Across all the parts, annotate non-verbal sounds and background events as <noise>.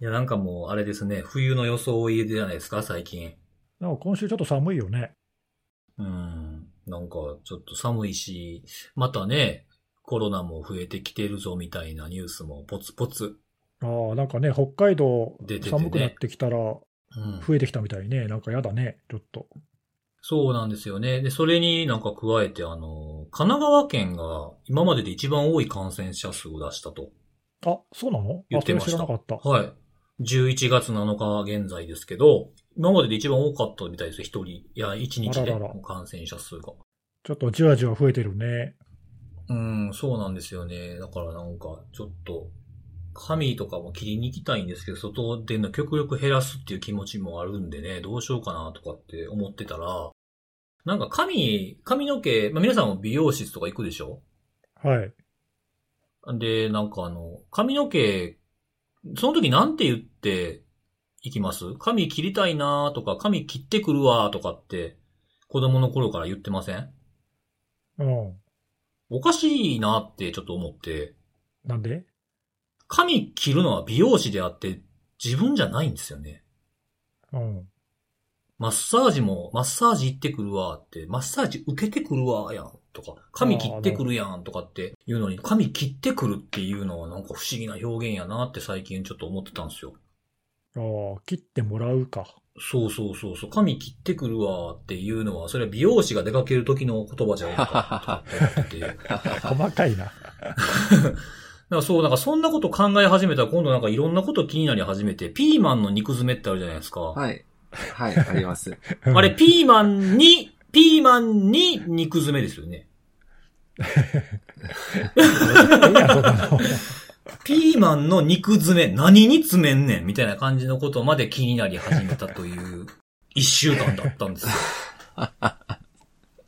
いや、なんかもう、あれですね、冬の装いじゃないですか、最近。なんか今週ちょっと寒いよね。うん。なんか、ちょっと寒いし、またね、コロナも増えてきてるぞみたいなニュースもポツポツ。ああ、なんかね、北海道寒くなってきたらうん。増えてきたみたいね。なんかやだね、ちょっと。そうなんですよね。で、それになんか加えて、あの、神奈川県が今までで一番多い感染者数を出したと。あ、そうなの？言ってました知らなかった。はい。11月7日現在ですけど、今までで一番多かったみたいですよ、一人。いや、一日であらららの感染者数が。ちょっとじわじわ増えてるね。うん、そうなんですよね。だからなんか、ちょっと、髪とかも切りに行きたいんですけど、外での極力減らすっていう気持ちもあるんでね、どうしようかなとかって思ってたら、なんか髪、髪の毛、まあ、皆さんも美容室とか行くでしょ？はい。で、なんかあの、髪の毛、その時なんて言って行きます？髪切りたいなとか、髪切ってくるわとかって、子供の頃から言ってません？うん。おかしいなってちょっと思って、なんで？髪切るのは美容師であって、自分じゃないんですよね。うん。マッサージも、マッサージ行ってくるわって、マッサージ受けてくるわやんとか、髪切ってくるやんとかっていうのに、髪切ってくるっていうのはなんか不思議な表現やなって最近ちょっと思ってたんですよ。ああ、切ってもらうか。そうそうそうそう、髪切ってくるわっていうのは、それは美容師が出かける時の言葉じゃないかって思ってて。<laughs> 細かいな。だからそう、なんかそんなこと考え始めたら今度なんかいろんなこと気になり始めて、ピーマンの肉詰めってあるじゃないですか。はい。はい、あります。あれ、ピーマンに、ピーマンに肉詰めですよね。<laughs> <laughs> ピーマンの肉詰め、何に詰めんねんみたいな感じのことまで気になり始めたという <laughs> 一週間だったんですよ。<laughs>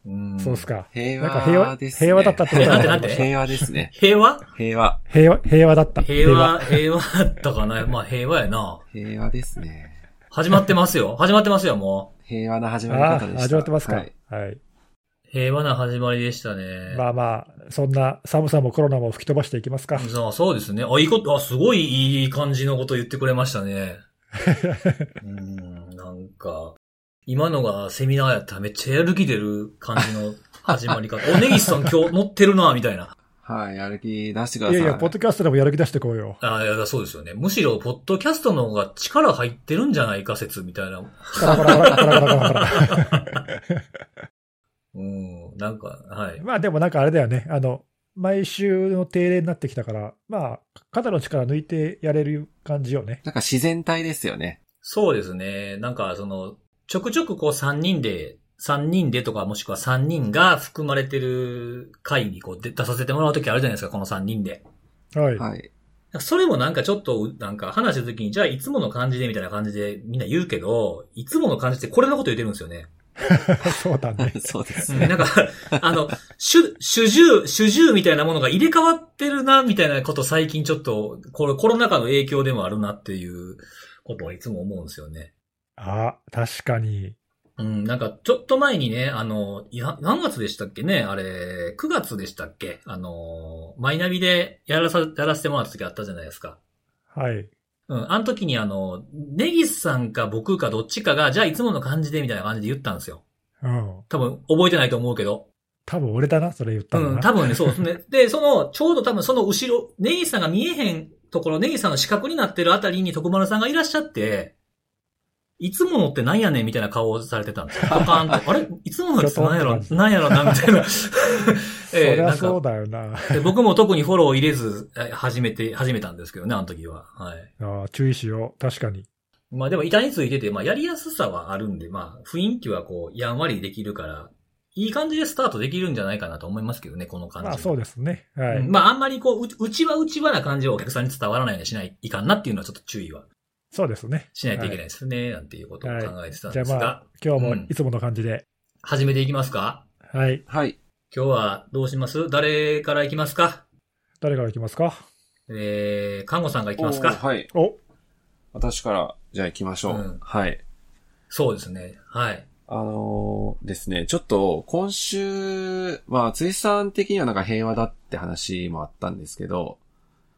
うんそうっすか。平なんか平和、和です、ね。平和だったってことなんでなんで？平和ですね。平和？平和。平和、平和だった。平和、平和だったかな？まあ平和やな。平和ですね。始まってますよ。始まってますよ、もう。平和な始まりああ、方でした。始まってますか。はい。はい。平和な始まりでしたね。まあまあ、そんな寒さもコロナも吹き飛ばしていきますか。そうそうですね。あ、いいこと、あ、すごいいい感じのこと言ってくれましたね。<laughs> うん、なんか、今のがセミナーやったらめっちゃやる気出る感じの始まり方。お、ネギスさん今日乗ってるな、みたいな。はい、やる気出してください。いやいや、ポッドキャストでもやる気出してこうよ。あいや、そうですよね。むしろ、ポッドキャストの方が力入ってるんじゃないか説みたいな。カラカラカラカラカラカラカラ。うん、なんか、はい。まあでもなんかあれだよね。あの、毎週の定例になってきたから、まあ、肩の力抜いてやれる感じよね。なんか自然体ですよね。そうですね。なんか、その、ちょくちょくこう3人で、3人でとかもしくは3人が含まれてる回にこう出出させてもらうときあるじゃないですか、この3人で。はい。はい。それもなんかちょっと、なんか話したときに、じゃあいつもの感じでみたいな感じでみんな言うけど、いつもの感じってこれのこと言ってるんですよね。<laughs> そうだね。<laughs> そうですうんね。なんか、あの、主、主従、主従みたいなものが入れ替わってるな、みたいなこと最近ちょっと、これコロナ禍の影響でもあるなっていうことはいつも思うんですよね。あ、確かに。うん、なんか、ちょっと前にね、あの、いや、何月でしたっけねあれ、9月でしたっけ？あの、マイナビでやらさ、やらせてもらった時あったじゃないですか。はい。うん、あの時にあの、ネギスさんか僕かどっちかが、じゃあいつもの感じでみたいな感じで言ったんですよ。うん。多分、覚えてないと思うけど。多分俺だな、それ言ったのな。うん、多分ね、そうですね。<laughs> で、その、ちょうど多分その後ろ、ネギスさんが見えへんところ、ネギスさんの四角になってるあたりに徳丸さんがいらっしゃって、いつものってなんやねんみたいな顔をされてたんですよ。<laughs> ポカーンと。あれ？いつものってなんやろ？なんやろなみたいな。<laughs> そりゃそうだよな。で僕も特にフォロー入れず、え始めて、始めたんですけどね、あの時は。はい。あ注意しよう。確かに。まあでも板についてて、まあやりやすさはあるんで、まあ雰囲気はこう、やんわりできるから、いい感じでスタートできるんじゃないかなと思いますけどね、この感じは。まあそうですね。はい。うんまああんまりこう、ううちはうちはな感じをお客さんに伝わらないようにしない、いかんなっていうのはちょっと注意はそうですね。しないといけないですね、なんていうことを考えてたんじゃあですが、まあ、今日もうんいつもの感じで。始めていきますか？はい。はい。今日はどうします？誰からいきますか？誰から行きますか？えー、看護さんがいきますか？はい。お、私から、じゃあ行きましょう。うんはい。そうですね。はい。あのーですね、ちょっと、今週、まあ、辻さん的にはなんか平和だって話もあったんですけど、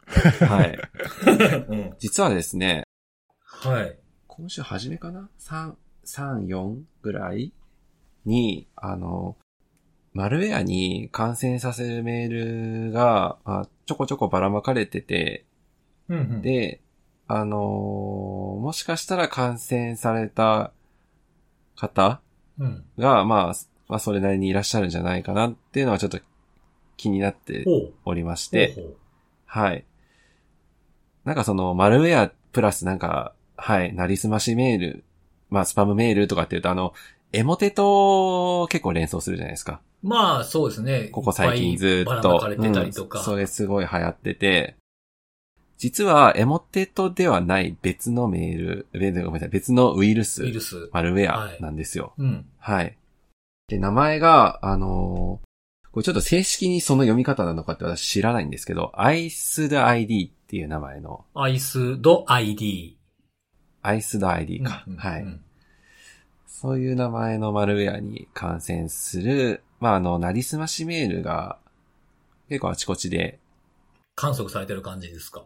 <laughs> はい。うん。実はですね、はい。今週初めかな ?3、3、4ぐらい？に、あの、マルウェアに感染させるメールが、まあ、ちょこちょこばらまかれてて、うんうん、で、あのーもしかしたら感染された方うん。が、まあ、まあ、それなりにいらっしゃるんじゃないかなっていうのはちょっと気になって。おりまして、はい。なんかその、マルウェアプラスなんか、はい、なりすましメール、まあ、スパムメールとかって言うと、あの、エモテと結構連想するじゃないですか。まあ、そうですね。ここ最近ずっと。れてたりとか。うんそれすごい流行ってて、実はエモテトではない別のメール、べごめんなさい、別のウイルス、ウイルス。マルウェアなんですよ。うん。はい。で、名前が、あのーこれちょっと正式にその読み方なのかって私知らないんですけど、ICED っていう名前の、アイスド ID。ICED か。うんうんはい、うんそういう名前のマルウェアに感染する、まあ、あの、なりすましメールが結構あちこちで観測されてる感じですか？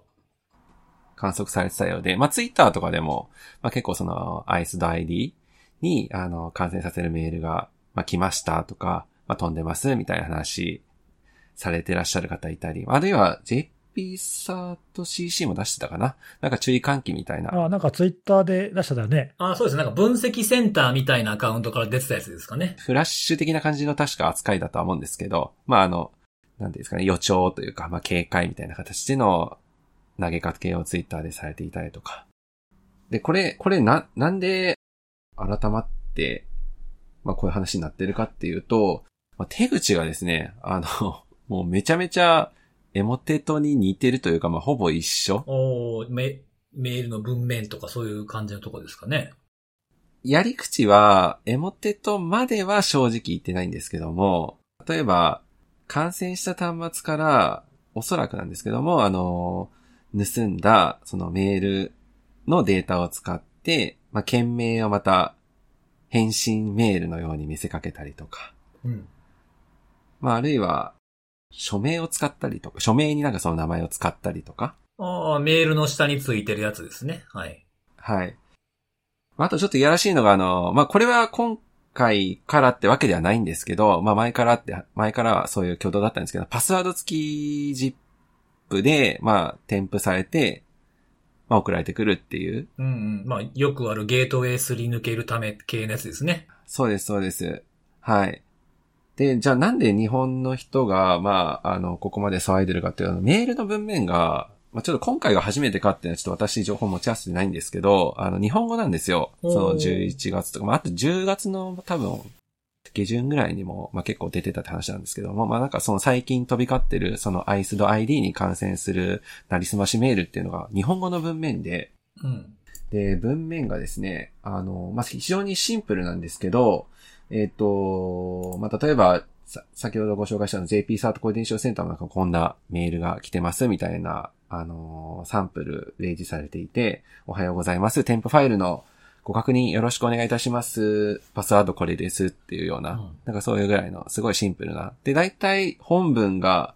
観測されてたようで、まあ、ツイッターとかでも、まあ、結構その、アイスド ID に、あの、感染させるメールが、まあ、来ましたとか、まあ、飛んでますみたいな話されてらっしゃる方いたり、あるいは JP サート CC も出してたかななんか注意喚起みたいな。あなんかツイッターで出してたよね。あそうですね。なんか分析センターみたいなアカウントから出てたやつですかね。フラッシュ的な感じの確か扱いだとは思うんですけど、まあ、あの、なんていうんですかね、予兆というか、まあ、警戒みたいな形での投げかけをツイッターでされていたりとか。で、これ、これな、なんで改まって、まあ、こういう話になってるかっていうと、まあ、手口がですね、あの、もうめちゃめちゃエモテトに似てるというか、まあ、ほぼ一緒。おーメ、メールの文面とかそういう感じのとこですかね。やり口は、エモテトまでは正直言ってないんですけども、例えば、感染した端末から、おそらくなんですけども、あの、盗んだ、そのメールのデータを使って、まあ、件名をまた、返信メールのように見せかけたりとか、うん。まあ、あるいは、署名を使ったりとか、署名になんかその名前を使ったりとか、ああ、メールの下についてるやつですね。はい。はい。まああとちょっといやらしいのが、あの、まあ、これは今回からってわけではないんですけど、まあ、前からって、前からはそういう挙動だったんですけど、パスワード付き ZIP で、まあ、添付されて、まあ、送られてくるっていう。うんうん。まあ、よくあるゲートウェイすり抜けるため系のやつですね。そうです、そうです。はい。で、じゃあなんで日本の人が、まあ、あの、ここまで騒いでるかっていうと、メールの文面が、まあ、ちょっと今回が初めてかっていうのはちょっと私情報持ち合わせてないんですけど、あの、日本語なんですよ。その11月とか、まあ、あと10月の多分、下旬ぐらいにも、まあ、結構出てたって話なんですけども、まあ、なんかその最近飛び交ってる、そのアイスド ID に感染するなりすましメールっていうのが日本語の文面で、うん。で、文面がですね、あの、まあ、非常にシンプルなんですけど、えっ、と、まあ、例えば、さ、先ほどご紹介したの JP サートコーディネーションセンターの中こんなメールが来てますみたいな、あのサンプル例示されていて、おはようございます。添付ファイルのご確認よろしくお願いいたします。パスワードこれですっていうような、うんなんかそういうぐらいのすごいシンプルな。で、大体本文が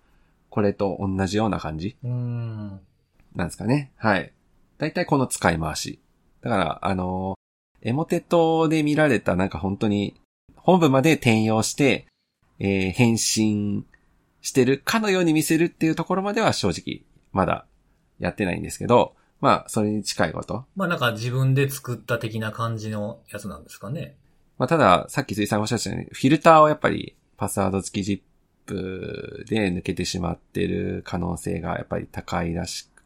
これと同じような感じうーん。なんですかね。はい。だいたいこの使い回し。だから、あのエモテトで見られたなんか本当に、本文まで転用して、えー返信してるかのように見せるっていうところまでは正直、まだやってないんですけど、まあ、それに近いこと。まあなんか自分で作った的な感じのやつなんですかね。まあ、ただ、さっき水さんがおっしゃったように、フィルターをやっぱりパスワード付き ZIP で抜けてしまってる可能性がやっぱり高いらしく、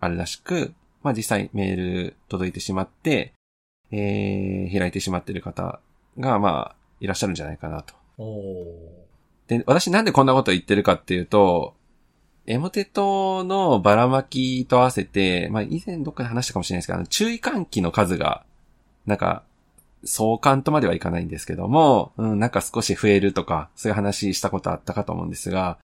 あるらしく、まあ実際メール届いてしまって、えー、開いてしまってる方が、まあ、いらっしゃるんじゃないかなと。で、私なんでこんなこと言ってるかっていうと、エモテトのばらまきと合わせて、まあ以前どっかで話したかもしれないですけど、あの注意喚起の数が、なんか、相関とまではいかないんですけども、うん、なんか少し増えるとか、そういう話したことあったかと思うんですが、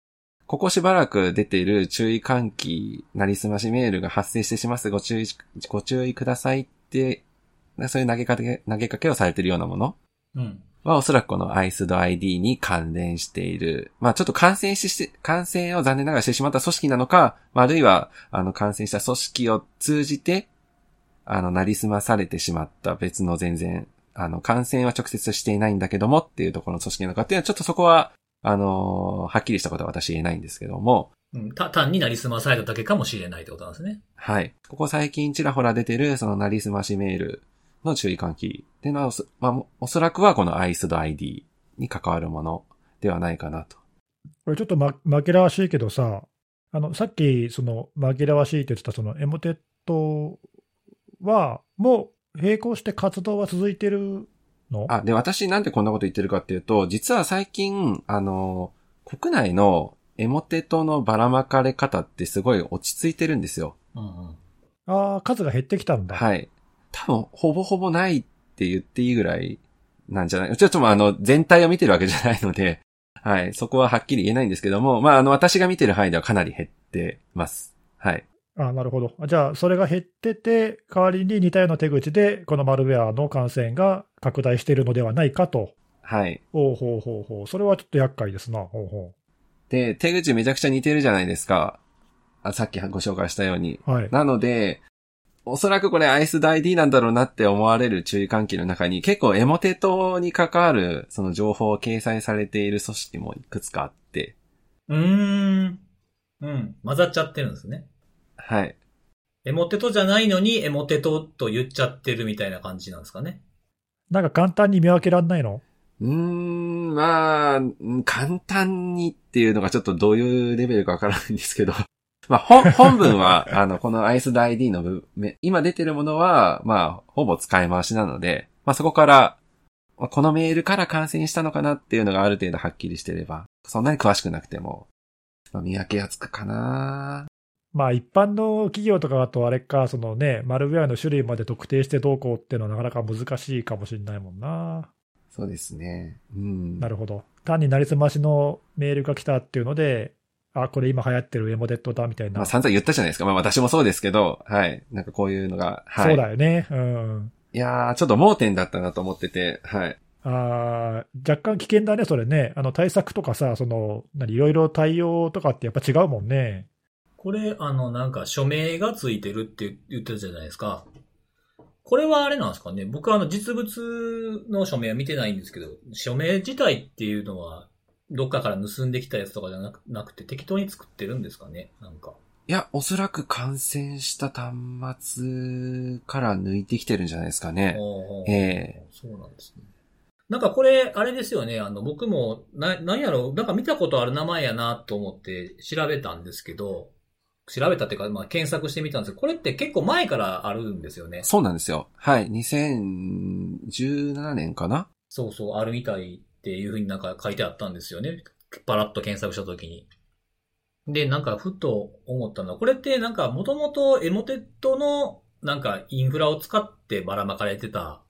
ここしばらく出ている注意喚起、なりすましメールが発生してします。ご注意、ご注意くださいって、そういう投げかけ、投げかけをされているようなものうん。はおそらくこの ICED に関連している。まあちょっと感染して、感染を残念ながらしてしまった組織なのか、まああるいは、あの感染した組織を通じて、あの、なりすまされてしまった別の全然、あの、感染は直接していないんだけどもっていうところの組織なのかっていうのは、ちょっとそこは、あの、はっきりしたことは私言えないんですけども、うん、た、単になりすまされただけかもしれないってことなんですね。はい。ここ最近ちらほら出てる、そのなりすましメールの注意喚起っていうのはおそ、まあ、おそらくはこのアイスド ID に関わるものではないかなと。これちょっと、ま、紛らわしいけどさ、あの、さっき、その、紛らわしいって言ってた、その、エモテットは、もう、並行して活動は続いてるの？あ、で、私なんでこんなこと言ってるかっていうと、実は最近、あの、国内のエモテトのばらまかれ方ってすごい落ち着いてるんですよ。うんうん。ああ、数が減ってきたんだ。はい。多分、ほぼほぼないって言っていいぐらいなんじゃない？ちょっとまあ、あの、全体を見てるわけじゃないので、<laughs> はい。そこははっきり言えないんですけども、まあ、あの、私が見てる範囲ではかなり減ってます。はい。あなるほど。じゃあ、それが減ってて、代わりに似たような手口で、このマルウェアの感染が拡大しているのではないかと。はい。ほうほうほうほう。それはちょっと厄介ですな。ほうほで、手口めちゃくちゃ似てるじゃないですか。あさっきご紹介したように。う。はい。なので、おそらくこれアイスド ID なんだろうなって思われる注意喚起の中に結構エモテトに関わるその情報を掲載されている組織もいくつかあって、うーん。うん。混ざっちゃってるんですね。はい。エモテトじゃないのにエモテトと言っちゃってるみたいな感じなんですかね。なんか簡単に見分けられないの？うーん、まあ、うん簡単にっていうのがちょっとどういうレベルかわからないんですけど、まあ、本、<laughs> 本文は、あの、このアイスド ID の部め今出てるものは、まあ、ほぼ使い回しなので、まあそこから、まあこのメールから感染したのかなっていうのがある程度はっきりしてれば、そんなに詳しくなくても、まあ、見分けやすくかなまあ一般の企業とかだとあれか、そのね、マルウェアの種類まで特定してどうこうっていうのはなかなか難しいかもしれないもんな。そうですね。うん。なるほど。単になりすましのメールが来たっていうので、あ、これ今流行ってるエモデットだみたいな。まあ散々言ったじゃないですか。まあ私もそうですけど、はい。なんかこういうのが、はい。そうだよね。うん。いやー、ちょっと盲点だったなと思ってて、はい。あー若干危険だね、それね。あの対策とかさ、その、何、いろいろ対応とかってやっぱ違うもんね。これ、あの、なんか署名がついてるって言ってたじゃないですか。これはあれなんですかね僕はあの実物の署名は見てないんですけど、署名自体っていうのは、どっかから盗んできたやつとかじゃなくなくて適当に作ってるんですかね？なんか。いや、おそらく感染した端末から抜いてきてるんじゃないですかね。ええそうなんですね。なんかこれ、あれですよね。あの、僕も、な、なんやろう、なんか見たことある名前やなと思って調べたんですけど、調べたっていうか、まあ、検索してみたんですけど、これって結構前からあるんですよね。そうなんですよ。はい。2017年かな？そうそう、あるみたいっていうふうになんか書いてあったんですよね。パラッと検索したときに。で、なんかふと思ったのは、これってなんかもともとエモテットのなんかインフラを使ってばらまかれてた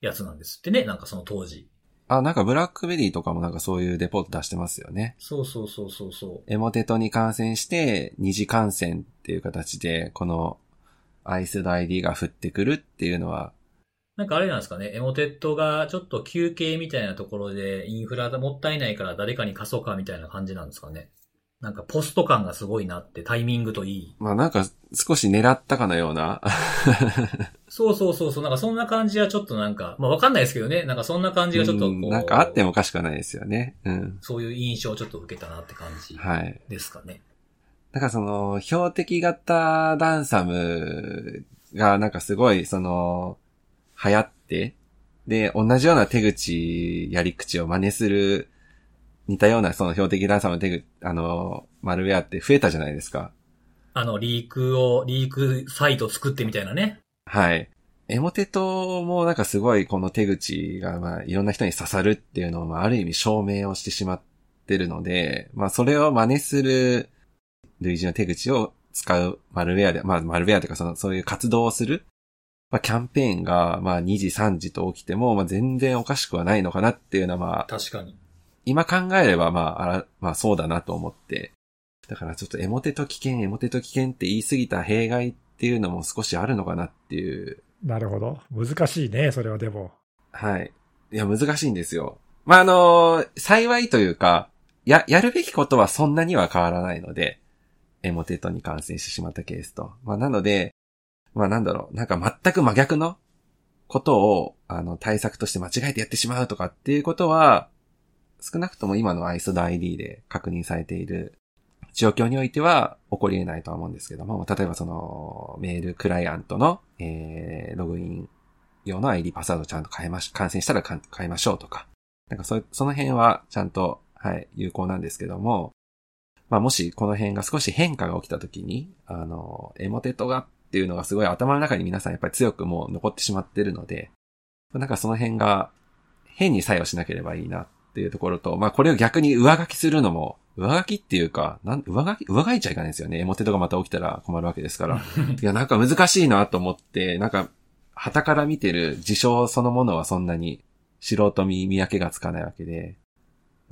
やつなんですってね。なんかその当時。あ、なんかブラックベリーとかもなんかそういうレポート出してますよね。そうそうそうそうそう。エモテトに感染して、二次感染っていう形で、このアイスド ID が降ってくるっていうのは、なんかあれなんですかね、エモテットがちょっと休憩みたいなところでインフラがもったいないから誰かに貸そうかみたいな感じなんですかね。なんかポスト感がすごいなってタイミングといい。まあなんか少し狙ったかのような、そうそうそうそう、なんかそんな感じはちょっとなんか、まあわかんないですけどね、なんかそんな感じがちょっとなんかあってもおかしくはないですよね。うん。そういう印象をちょっと受けたなって感じはい。ですかね。だからその、標的型ランサムがなんかすごい、その、流行って、で、同じような手口、やり口を真似する、似たようなその標的ランサムの手口、あの、マルウェアって増えたじゃないですか。あの、リークを、リークサイト作ってみたいなね。はい。エモテトもなんかすごいこの手口がまあいろんな人に刺さるっていうのをまあある意味証明をしてしまってるので、まあそれを真似する類似の手口を使うマルウェアで、まあマルウェアというかそのそういう活動をする、まあキャンペーンがまあ2時3時と起きてもまあ全然おかしくはないのかなっていうのはまあ確かに。今考えればまああら、まあそうだなと思って。だからちょっとエモテト危険、エモテト危険って言い過ぎた弊害っていうのも少しあるのかなっていうなるほど。難しいね、それはでも。はい。いや、難しいんですよ。まあ、あの幸いというか、や、やるべきことはそんなには変わらないので、エモテトに感染してしまったケースと。まあ、なので、まあなんだろう、なんか全く真逆のことを、あの、対策として間違えてやってしまうとかっていうことは、少なくとも今の ISO ID で確認されている状況においては起こり得ないとは思うんですけども、例えばそのメールクライアントの、えー、ログイン用の ID パスワードちゃんと変えまし、感染したら変えましょうとか、なんかそ、その辺はちゃんと、はい、有効なんですけども、まあもしこの辺が少し変化が起きた時に、あの、エモテットがっていうのがすごい頭の中に皆さんやっぱり強くもう残ってしまってるので、なんかその辺が変に作用しなければいいなっていうところと、まあこれを逆に上書きするのも、上書きっていうか、なん、上書き、上書いちゃいかないですよね。エモテットがまた起きたら困るわけですから。<laughs> いや、なんか難しいなと思って、なんか、旗から見てる事象そのものはそんなに素人見見分けがつかないわけで、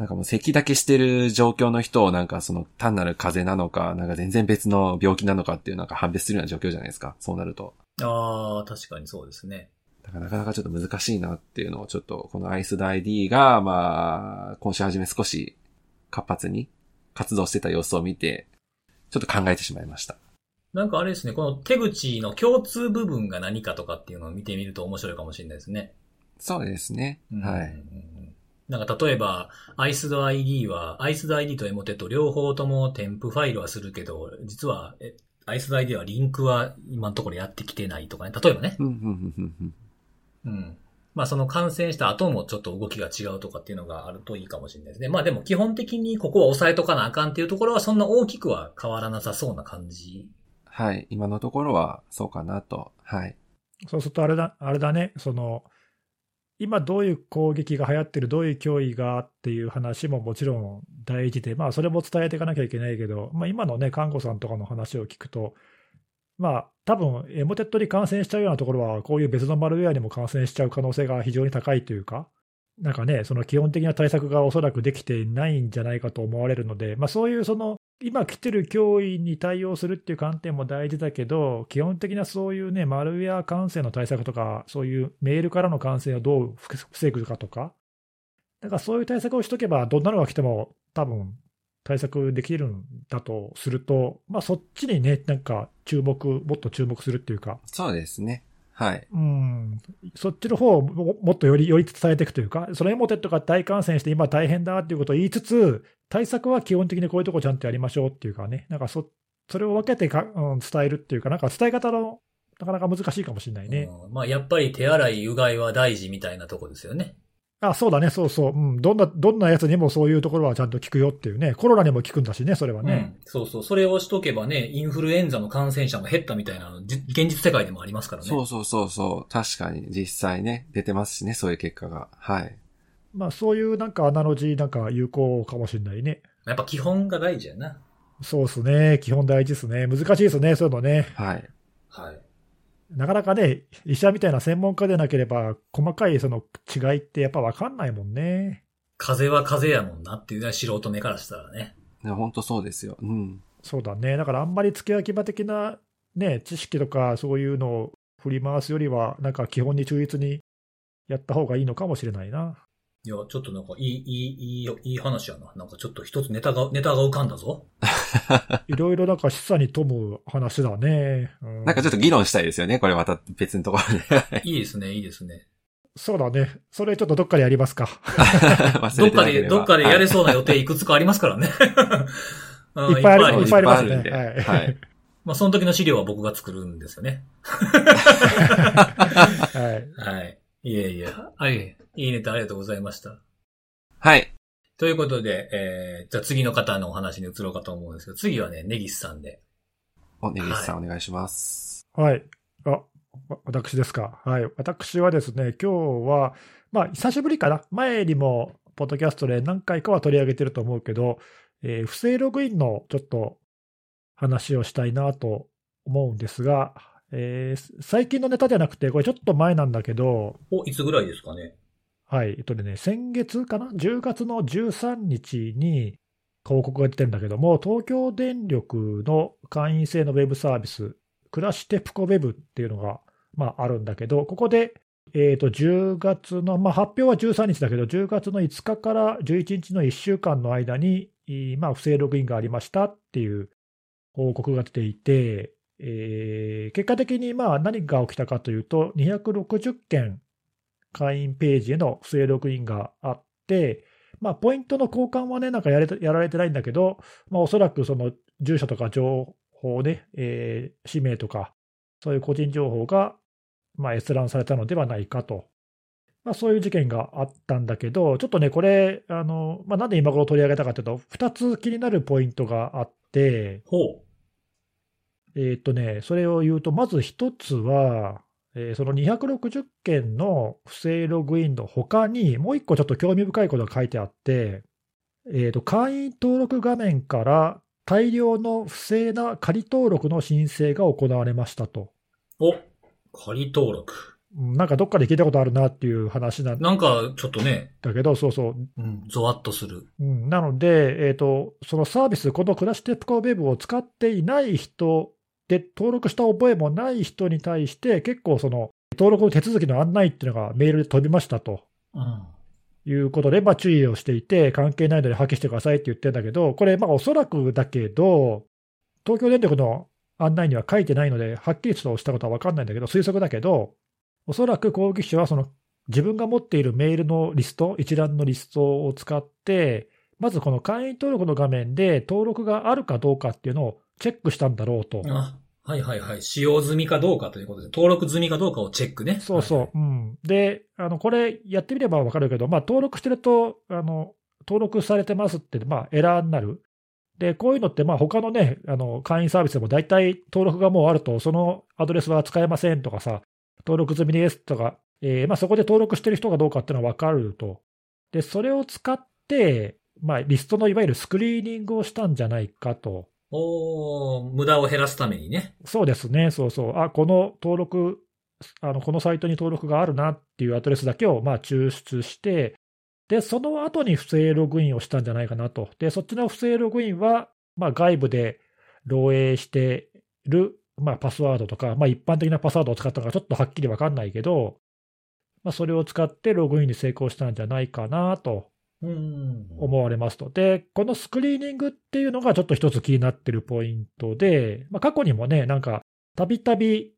なんかもう咳だけしてる状況の人をなんかその単なる風邪なのか、なんか全然別の病気なのかっていうなんか判別するような状況じゃないですか。そうなると。ああ、確かにそうですね。だからなかなかちょっと難しいなっていうのをちょっとこのアイスダ ID が、まあ、今週初め少し活発に活動してた様子を見て、ちょっと考えてしまいました。なんかあれですね、この手口の共通部分が何かとかっていうのを見てみると面白いかもしれないですね。そうですね。はい。なんか例えば、アイスド ID は、アイスド ID とエモテと両方とも添付ファイルはするけど、実は、アイスド ID はリンクは今のところやってきてないとかね。例えばね。うん。まあその感染した後もちょっと動きが違うとかっていうのがあるといいかもしれないですね。まあでも基本的にここは押さえとかなあかんっていうところはそんな大きくは変わらなさそうな感じ。はい。今のところはそうかなと。はい。そうするとあれだ、あれだね。その、今どういう攻撃が流行ってる、どういう脅威がっていう話ももちろん大事で、まあそれも伝えていかなきゃいけないけど、まあ今のね、看護さんとかの話を聞くと、まあ多分エモテットに感染しちゃうようなところは、こういう別のマルウェアにも感染しちゃう可能性が非常に高いというか、なんかね、その基本的な対策がおそらくできていないんじゃないかと思われるので、まあそういうその今来てる脅威に対応するっていう観点も大事だけど、基本的なそういうね、マルウェア感染の対策とか、そういうメールからの感染をどう防ぐかとか、だからそういう対策をしとけば、どんなのが来ても多分対策できるんだとすると、まあそっちにね、なんか注目、もっと注目するっていうか。そうですね。はい。うん。そっちの方をもっとより、より伝えていくというか、そのエモテットが大感染して今大変だっていうことを言いつつ、対策は基本的にこういうとこちゃんとやりましょうっていうかね、なんかそ、それを分けてか、うん、伝えるっていうか、なんか伝え方の、なかなか難しいかもしれないね。まあやっぱり手洗い、うがいは大事みたいなとこですよね。あ、そうだね、そうそう。うん。どんな、どんなやつにもそういうところはちゃんと効くよっていうね。コロナにも効くんだしね、それはね。うん、そうそう。それをしとけばね、インフルエンザの感染者も減ったみたいなの、現実世界でもありますからね。そうそうそうそう。確かに、実際ね、出てますしね、そういう結果が。はい。まあ、そういうなんかアナロジーなんか有効かもしれないね。やっぱ基本が大事やな。そうですね。基本大事ですね。難しいですね、そういうのね。はい。はい。なかなかね、医者みたいな専門家でなければ、細かいその違いってやっぱ分かんないもんね。風は風やもんなっていうね、素人目からしたらね。いや、本当そうですよ。うん。そうだね。だからあんまり付け焼き場的なね、知識とかそういうのを振り回すよりは、なんか基本に忠実にやった方がいいのかもしれないな。いや、ちょっとなんかいい、いい、いい、いい話やな。なんかちょっと一つネタが、ネタが浮かんだぞ。<laughs> いろいろなんか示唆に富む話だね、うん。なんかちょっと議論したいですよね。これまた別のところで。<laughs> いいですね、いいですね。そうだね。それちょっとどっかでやりますか。<laughs> どっかで、どっかでやれそうな予定いくつかありますからね。いっぱいある、いっぱいありますね。はい。はい、まあ、その時の資料は僕が作るんですよね。はい。はい。いえいえ。はい。いいネタありがとうございました。はい。ということで、えー、じゃあ次の方のお話に移ろうかと思うんですけど、次はね、ネギスさんで。お、ネギスさん、はい、お願いします。はい。あ、私ですか？はい。私はですね、今日は、まあ、久しぶりかな。前にも、ポッドキャストで何回かは取り上げてると思うけど、えー、不正ログインのちょっと話をしたいなと思うんですが、えー、最近のネタじゃなくて、これちょっと前なんだけど。お、いつぐらいですかね？はい。えっとね、先月かな ?10 月の13日に広告が出てるんだけども、東京電力の会員制のウェブサービス、クラシテプコウェブっていうのが、まあ、あるんだけど、ここで、えっ、と、10月の、まあ、発表は13日だけど、10月の5日から11日の1週間の間に、まあ、不正ログインがありましたっていう報告が出ていて、えー結果的にまあ何が起きたかというと、260件会員ページへの不正ログインがあって、まあ、ポイントの交換はね、なんかやれやられてないんだけど、まあ、おそらくその住所とか情報ね、えー氏名とか、そういう個人情報が、まあ、閲覧されたのではないかと。まあ、そういう事件があったんだけど、ちょっとね、これ、あの、まあ、なんで今頃取り上げたかというと、2つ気になるポイントがあって、ほう。えーっとね、それを言うと、まず一つは、えーその260件の不正ログインの他に、もう一個ちょっと興味深いことが書いてあって、えーっと、会員登録画面から大量の不正な仮登録の申請が行われましたと。お、仮登録。うんなんかどっかで聞いたことあるなっていう話なんなんか、ちょっとね、だけど、そうそう。うん、ゾワッとする。うん、なので、えーと、そのサービス、このクラッシュテップコウェブを使っていない人で、登録した覚えもない人に対して、結構その登録の手続きの案内っていうのがメールで飛びましたとうん。いうことで、まあ、注意をしていて、関係ないので破棄してくださいって言ってるんだけど、これ、まあおそらくだけど、東京電力の案内には書いてないので、はっきりとしたことは分かんないんだけど、推測だけど、おそらく攻撃者はその自分が持っているメールのリスト、一覧のリストを使って、まずこの会員登録の画面で登録があるかどうかっていうのをチェックしたんだろうと。あ、はいはいはい。使用済みかどうかということで、登録済みかどうかをチェックね。そうそう。うん、で、あのこれ、やってみれば分かるけど、まあ、登録してるとあの、登録されてますって、まあ、エラーになる。で、こういうのって、まあ他のね、あの会員サービスでも大体登録がもうあると、そのアドレスは使えませんとかさ、登録済みですとか、えーまあ、そこで登録してる人かどうかっていうのは分かると。で、それを使って、まあ、リストのいわゆるスクリーニングをしたんじゃないかと。お無駄を減らすためにね。そうですね、そうそう。あ、この登録、あのこのサイトに登録があるなっていうアドレスだけをまあ抽出して、で、その後に不正ログインをしたんじゃないかなと。で、そっちの不正ログインは、まあ、外部で漏洩してる、まあ、パスワードとか、まあ、一般的なパスワードを使ったのかちょっとはっきりわかんないけど、まあ、それを使ってログインに成功したんじゃないかなと。思われますと。で、このスクリーニングっていうのがちょっと一つ気になってるポイントで、まあ、過去にもね、なんか、たびたび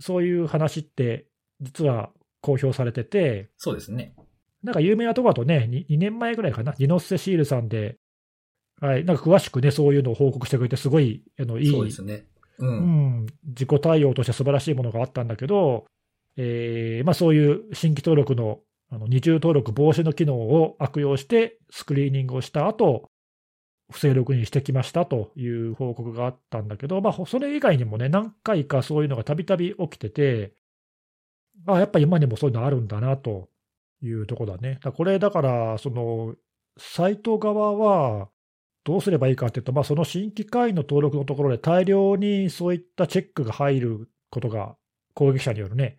そういう話って、実は公表されてて、そうですね。なんか有名なとこだとね、2, 年前ぐらいかな、ディノッセシールさんで、はい、なんか詳しくね、そういうのを報告してくれて、すごい、あのいい、そうですね。う。うんん、自己対応として素晴らしいものがあったんだけど、えーまあ、そういう新規登録のあの二重登録防止の機能を悪用してスクリーニングをした後不正ログインしてきましたという報告があったんだけど、まあ、それ以外にもね、何回かそういうのがたびたび起きてて、あやっぱ今にもそういうのあるんだなというとこだね。だこれ、だから、そのサイト側は、どうすればいいかっていうと、まあ、その新規会員の登録のところで大量にそういったチェックが入ることが、攻撃者によるね、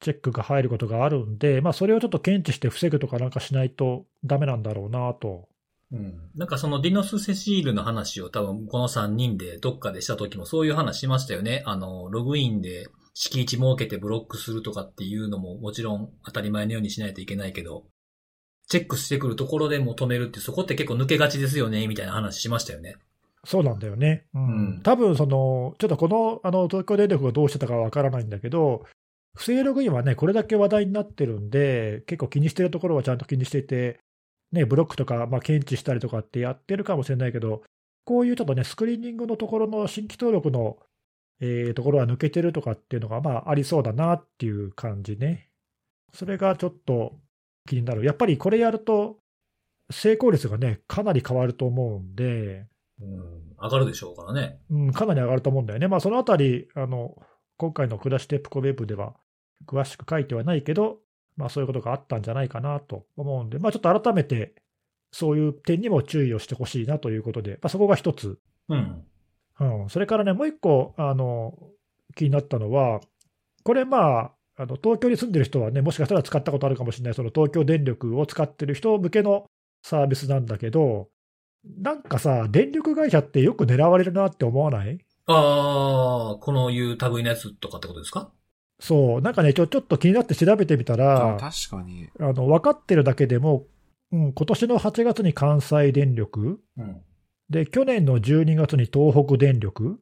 チェックが入ることがあるんで、まあ、それをちょっと検知して防ぐとかなんかしないとダメなんだろうなと。うん。なんかそのディノス・セシールの話を多分この3人でどっかでした時もそういう話しましたよね。あの、ログインで敷地設けてブロックするとかっていうのももちろん当たり前のようにしないといけないけど、チェックしてくるところでも止めるってそこって結構抜けがちですよね、みたいな話しましたよね。そうなんだよね。うんうん多分その、ちょっとこのあの東京電力がどうしてたかわからないんだけど、不正ログインはね、これだけ話題になってるんで、結構気にしてるところはちゃんと気にしていて、ね、ブロックとか、まあ、検知したりとかってやってるかもしれないけど、こういうちょっとね、スクリーニングのところの新規登録の、えーところは抜けてるとかっていうのが、まあ、ありそうだなっていう感じね。それがちょっと気になる。やっぱりこれやると、成功率がね、かなり変わると思うんで、うん。上がるでしょうからね。うん、かなり上がると思うんだよね。まあ、そのあたり、あの、今回のクラッシュテップコウェブでは詳しく書いてはないけど、まあ、そういうことがあったんじゃないかなと思うんで、まあ、ちょっと改めて、そういう点にも注意をしてほしいなということで、まあ、そこが一つ。うん。うん、それからね、もう一個、あの、気になったのは、これまあ、あの東京に住んでる人はね、もしかしたら使ったことあるかもしれない、その東京電力を使ってる人向けのサービスなんだけど、なんかさ、電力会社ってよく狙われるなって思わない？ああ、このいう類のやつとかってことですか？そう、なんかねちょ、ちょっと気になって調べてみたあら、確かに。あの分かってるだけでも、うん、今年の8月に関西電力、うん。で、去年の12月に東北電力、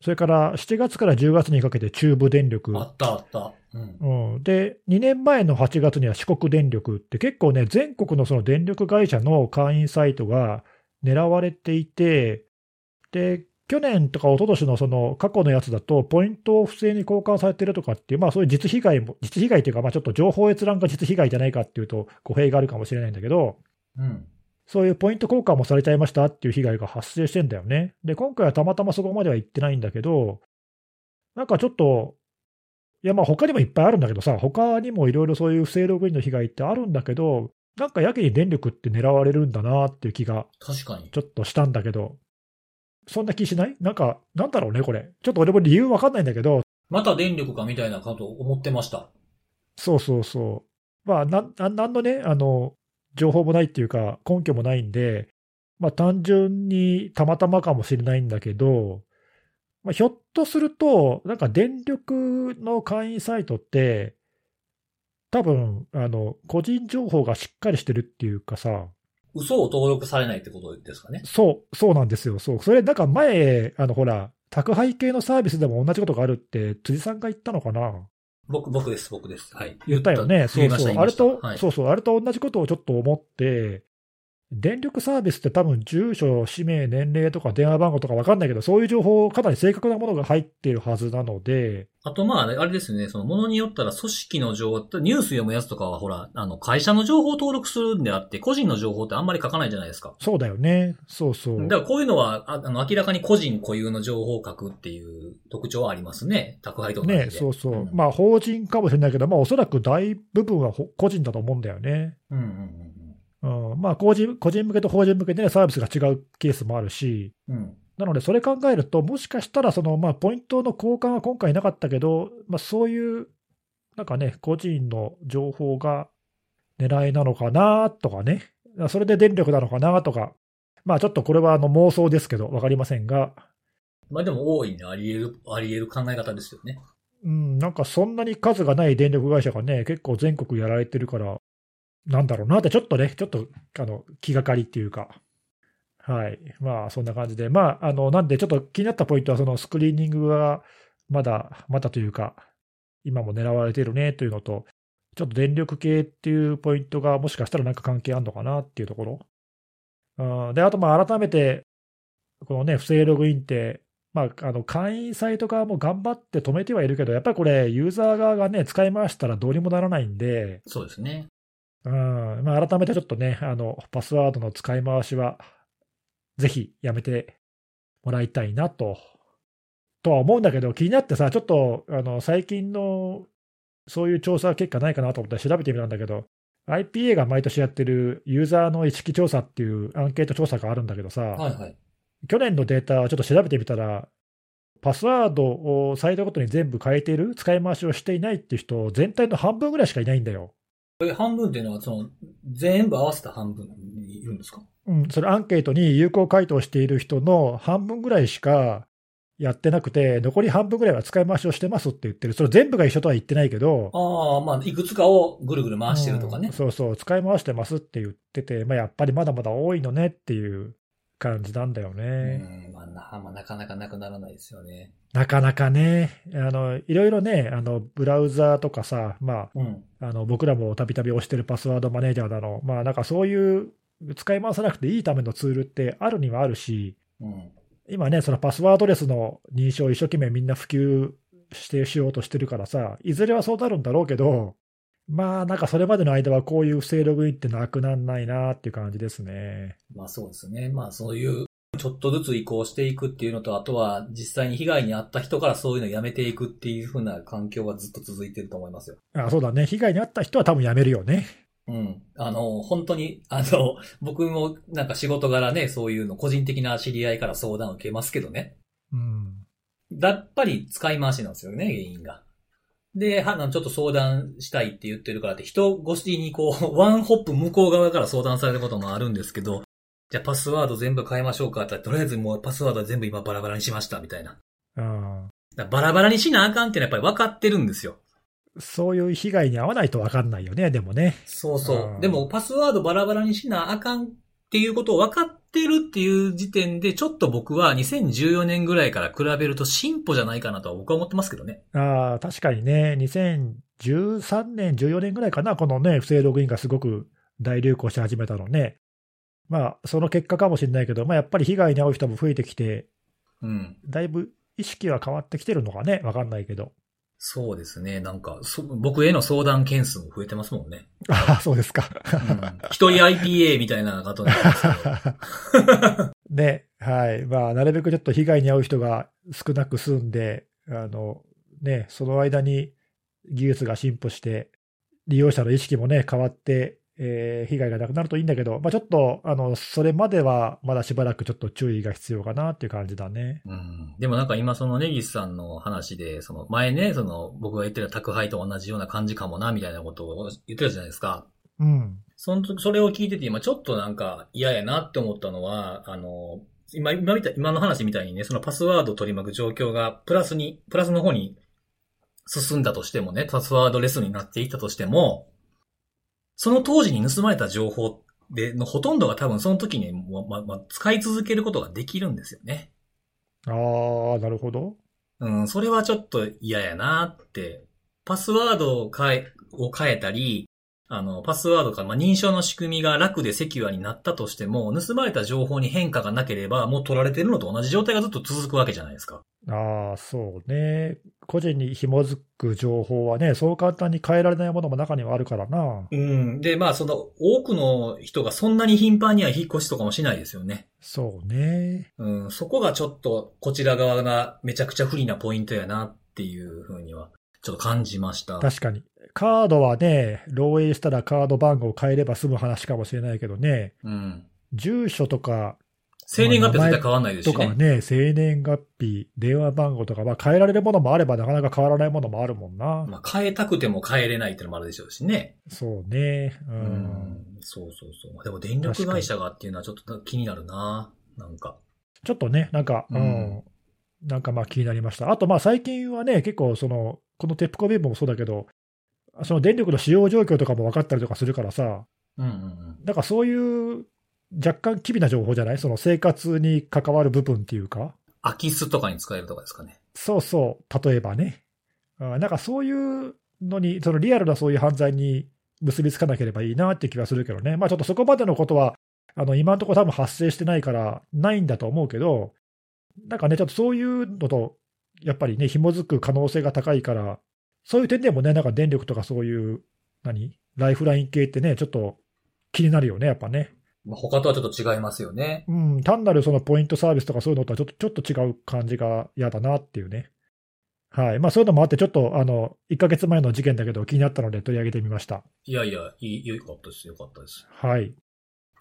それから7月から10月にかけて中部電力。あったあった。うん。うん、で、2年前の8月には四国電力って結構ね、全国のその電力会社の会員サイトが狙われていて、で、去年とか一昨年のその過去のやつだと、ポイントを不正に交換されてるとかっていう、まあそういう実被害も、実被害というか、まあちょっと情報閲覧が実被害じゃないかっていうと語弊があるかもしれないんだけど、うん。そういうポイント交換もされちゃいましたっていう被害が発生してんだよね。で、今回はたまたまそこまでは行ってないんだけど、なんかちょっと、いやまあ他にもいっぱいあるんだけどさ、他にもいろいろそういう不正ログインの被害ってあるんだけど、なんかやけに電力って狙われるんだなっていう気が確かに。ちょっとしたんだけど、そんな気しない？なんか、なんだろうね、これ。ちょっと俺も理由わかんないんだけど、また電力かみたいなこと思ってました。そうそうそう。まあ、なん、なんなんのね、あの、情報もないっていうか、根拠もないんで、まあ単純にたまたまかもしれないんだけど、まあ、ひょっとすると、なんか電力の会員サイトって、多分、あの、個人情報がしっかりしてるっていうかさ、嘘を登録されないってことですかね？そう、そうなんですよ。そう。それ、なんか前、あの、ほら、宅配系のサービスでも同じことがあるって、辻さんが言ったのかな？僕、僕です、僕です。はい。言ったよね。そうそう。あれと、はいそうそう。あれと同じことをちょっと思って、電力サービスって多分住所、氏名、年齢とか電話番号とかわかんないけど、そういう情報、かなり正確なものが入っているはずなので、あと、まあ、あれですね、その、ものによったら組織の情報、ニュース読むやつとかは、ほら、あの、会社の情報を登録するんであって、個人の情報ってあんまり書かないじゃないですか。そうだよね。そうそう。だからこういうのは、ああの、明らかに個人固有の情報を書くっていう特徴はありますね。宅配とかで。ね、そうそう。んまあ、法人かもしれないけど、まあ、おそらく大部分はほ個人だと思うんだよね。うんうんうんうん、まあ個人、個人向けと法人向けで、ね、サービスが違うケースもあるし、うん。うん。なので、それ考えると、もしかしたらその、まあ、ポイントの交換は今回なかったけど、まあ、そういう、なんかね、個人の情報が狙いなのかなとかね、それで電力なのかなとか、まあ、ちょっとこれはあの妄想ですけど、わかりませんが、まあでも大いにあり得る、あり得る考え方ですよね。うん、なんかそんなに数がない電力会社がね、結構全国やられてるから、なんだろうなって、ちょっとね、ちょっとあの気がかりっていうか、はい、まあそんな感じで、まあ、あのなんでちょっと気になったポイントは、そのスクリーニングがまだ、まだというか、今も狙われてるねというのと、ちょっと電力系っていうポイントがもしかしたらなんか関係あるのかなっていうところ。うん、で、あとまあ改めて、このね、不正ログインって、まあ、あの会員サイト側も頑張って止めてはいるけど、やっぱりこれ、ユーザー側がね、使い回したらどうにもならないんで、そうですね。うんまあ、改めてちょっとね、あのパスワードの使い回しは、ぜひやめてもらいたいなと。とは思うんだけど、気になってさ、ちょっとあの最近のそういう調査結果ないかなと思って調べてみたんだけど、IPA が毎年やってるユーザーの意識調査っていうアンケート調査があるんだけどさ、はいはい。去年のデータをちょっと調べてみたら、パスワードをサイトごとに全部変えている、使い回しをしていないっていう人、全体の半分ぐらいしかいないんだよ。え、半分っていうのは、その、全部合わせた半分にいるんですか？うん、それアンケートに有効回答している人の半分ぐらいしかやってなくて、残り半分ぐらいは使い回しをしてますって言ってる。それ全部が一緒とは言ってないけど、あ、まあ、いくつかをぐるぐる回してるとかねうん。そうそう、使い回してますって言ってて、まあ、やっぱりまだまだ多いのねっていう感じなんだようね。ん、まあな、まあ、なかなかなくならないですよね。なかなかね、あのいろいろね、あのブラウザーとかさ、まうん。あ、あの僕らもたびたび押してるパスワードマネージャーだの、まあ、なんかそういう使い回さなくていいためのツールってあるにはあるし、うん。今ね、そのパスワードレスの認証を一生懸命みんな普及してしようとしてるからさ、いずれはそうなるんだろうけど、まあなんかそれまでの間はこういう不正ログインってなくなんないなっていう感じですね。まあそうですね。まあそういう、ちょっとずつ移行していくっていうのと、あとは実際に被害に遭った人からそういうのをやめていくっていう風な環境はずっと続いてると思いますよ。あそうだね、被害に遭った人は多分やめるよね。うん。あの、本当に、あの、僕もなんか仕事柄ね、そういうの個人的な知り合いから相談を受けますけどね。うん。やっぱり使い回しなんですよね、原因が。で、は、ちょっと相談したいって言ってるからって、人越しにこう、<laughs> ワンホップ向こう側から相談されることもあるんですけど、じゃあパスワード全部変えましょうかってとりあえずもうパスワードは全部今バラバラにしました、みたいな。うんバラバラにしなあかんってのはやっぱり分かってるんですよ。そういう被害に遭わないと分かんないよね、でもね。そうそうう。んでも、パスワードバラバラにしなあかんっていうことを分かっってるっていう時点で、ちょっと僕は2014年ぐらいから比べると進歩じゃないかなとは僕は思ってますけどね。ああ、確かにね、2013年、14年ぐらいかな、このね、不正ログインがすごく大流行し始めたのね。まあ、その結果かもしれないけど、まあ、やっぱり被害に遭う人も増えてきて、うん。だいぶ意識は変わってきてるのかね、わかんないけど。そうですね。なんか、そ僕への相談件数も増えてますもんね。ああ、そうですか。うん。一人 IPA みたいなことなんですけど。<laughs> ね、はい。まあ、なるべくちょっと被害に遭う人が少なく済んで、あの、ね、その間に技術が進歩して、利用者の意識もね、変わって、えー被害がなくなるといいんだけど、まあ、ちょっと、あの、それまではまだしばらくちょっと注意が必要かなっていう感じだね。うん。でもなんか今そのネギスさんの話で、その前ね、その僕が言ってた宅配と同じような感じかもな、みたいなことを言ってたじゃないですか。うん。その時、それを聞いてて今ちょっとなんか嫌やなって思ったのは、あの、今、今みたい、今の話みたいにね、そのパスワードを取り巻く状況がプラスに、プラスの方に進んだとしてもね、パスワードレスになっていったとしても、その当時に盗まれた情報で、のほとんどが多分その時にもま、ま、使い続けることができるんですよね。ああ、なるほど。うん、それはちょっと嫌やなって。パスワードを変え、を変えたり、あの、パスワードか、まあ、認証の仕組みが楽でセキュアになったとしても、盗まれた情報に変化がなければ、もう取られてるのと同じ状態がずっと続くわけじゃないですか。ああ、そうね。個人に紐づく情報はね、そう簡単に変えられないものも中にはあるからな。うん。で、まあ、その、多くの人がそんなに頻繁には引っ越しとかもしないですよね。そうね。うん。そこがちょっと、こちら側がめちゃくちゃ不利なポイントやなっていうふうには、ちょっと感じました。確かに。カードはね、漏洩したらカード番号を変えれば済む話かもしれないけどね、うん。住所とか生年月日は絶対変わんないですしね。とかはね、生年月日、電話番号とか、まあ変えられるものもあればなかなか変わらないものもあるもんな。まあ、変えたくても変えれないっていうのもあるでしょうしね。そうね。う。うんん。そうそうそう。でも電力会社がっていうのはちょっと気になるな。なんか。ちょっとね、なんか、ううんん。なんかまあ気になりました。あとまあ最近はね、結構その、このテップコビームもそうだけど、その電力の使用状況とかも分かったりとかするからさ、うんうんうん。なんかそういう若干機微な情報じゃない？その生活に関わる部分っていうか。空き巣とかに使えるとかですかね。そうそう、例えばね。あなんかそういうのに、そのリアルなそういう犯罪に結びつかなければいいなって気はするけどね。まあちょっとそこまでのことは、あの、今のところ多分発生してないから、ないんだと思うけど、なんかね、ちょっとそういうのと、やっぱりね、紐づく可能性が高いから、そういう点でもね、なんか電力とかそういう、何？ライフライン系ってね、ちょっと気になるよね、やっぱね。まあ、他とはちょっと違いますよね。うん、単なるそのポイントサービスとかそういうのとはちょっとちょっと違う感じが嫌だなっていうね。はい。まあそういうのもあって、ちょっとあの、1ヶ月前の事件だけど気になったので取り上げてみました。いやいや、いい、よかったです。よかったです。はい。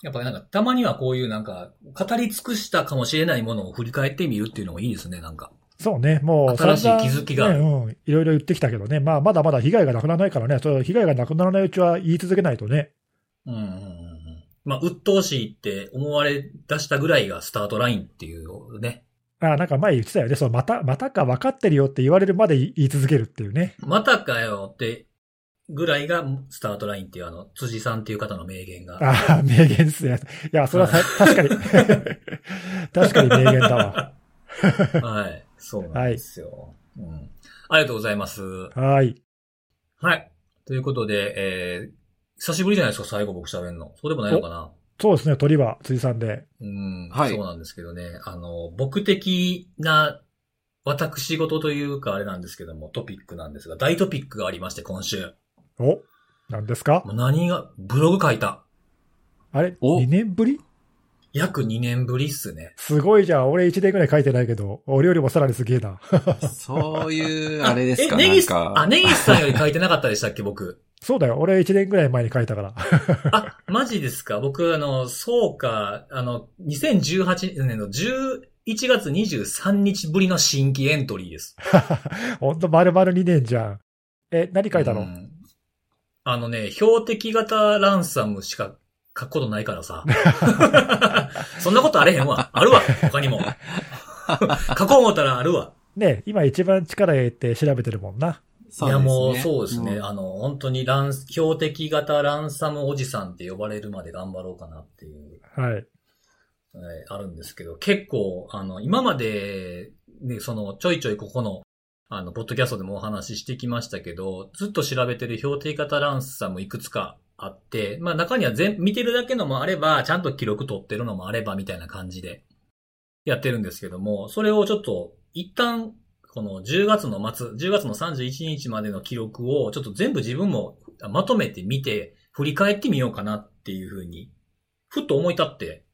やっぱりなんか、たまにはこういうなんか、語り尽くしたかもしれないものを振り返ってみるっていうのもいいですね、なんか。そうね、もう新しい気づきがねうん、いろいろ言ってきたけどね、まあまだまだ被害がなくならないからね、それ被害がなくならないうちは言い続けないとね。うんうんうんうん。まあ、鬱陶しいって思われ出したぐらいがスタートラインっていうね。あなんか前言ってたよね、そうまた、またか分かってるよって言われるまで言い続けるっていうね。またかよってぐらいがスタートラインっていうあの、辻さんっていう方の名言が。ああ、名言ですね。いや、それはさ確かに、<laughs> 確かに名言だわ。はい。そうなんですよ。うん。ありがとうございます。はい。はい。ということで、えー、久しぶりじゃないですか、最後僕喋るの。そうでもないのかなそうですね、鳥は辻さんで。うん、はいそうなんですけどね。あの、僕的な、私事というかあれなんですけども、トピックなんですが、大トピックがありまして、今週。お何ですか？もう何が、ブログ書いた。あれ？お ?2 年ぶり？約2年ぶりっすね。すごいじゃん。俺1年ぐらい書いてないけど、俺よりもさらにすげえな。<laughs> そういう、あれですかえ、ネギス、あ、ネギスさんより書いてなかったでしたっけ、僕？そうだよ。俺1年ぐらい前に書いたから。<laughs> あ、マジですか？僕、あの、そうか、あの、2018年の11月23日ぶりの新規エントリーです。<laughs> ほんと丸々2年じゃん。え、何書いたの、うんあのね、標的型ランサムしか書くことないからさ。<laughs> そんなことあれへんわ。あるわ、他にも。<laughs> 書こう思ったらあるわ。ね今一番力入れて調べてるもんな。いやもうそうですね。んあの、本当にラン、標的型ランサムおじさんって呼ばれるまで頑張ろうかなっていう。はい。えーあるんですけど、結構、あの、今まで、ね、その、ちょいちょいここの、あの、ポッドキャストでもお話ししてきましたけど、ずっと調べてる標定型ランサムいくつかあって、まあ中には全、見てるだけのもあれば、ちゃんと記録取ってるのもあれば、みたいな感じでやってるんですけども、それをちょっと、一旦、この10月の末、10月の31日までの記録を、ちょっと全部自分もまとめてみて、振り返ってみようかなっていうふうに、ふっと思い立って、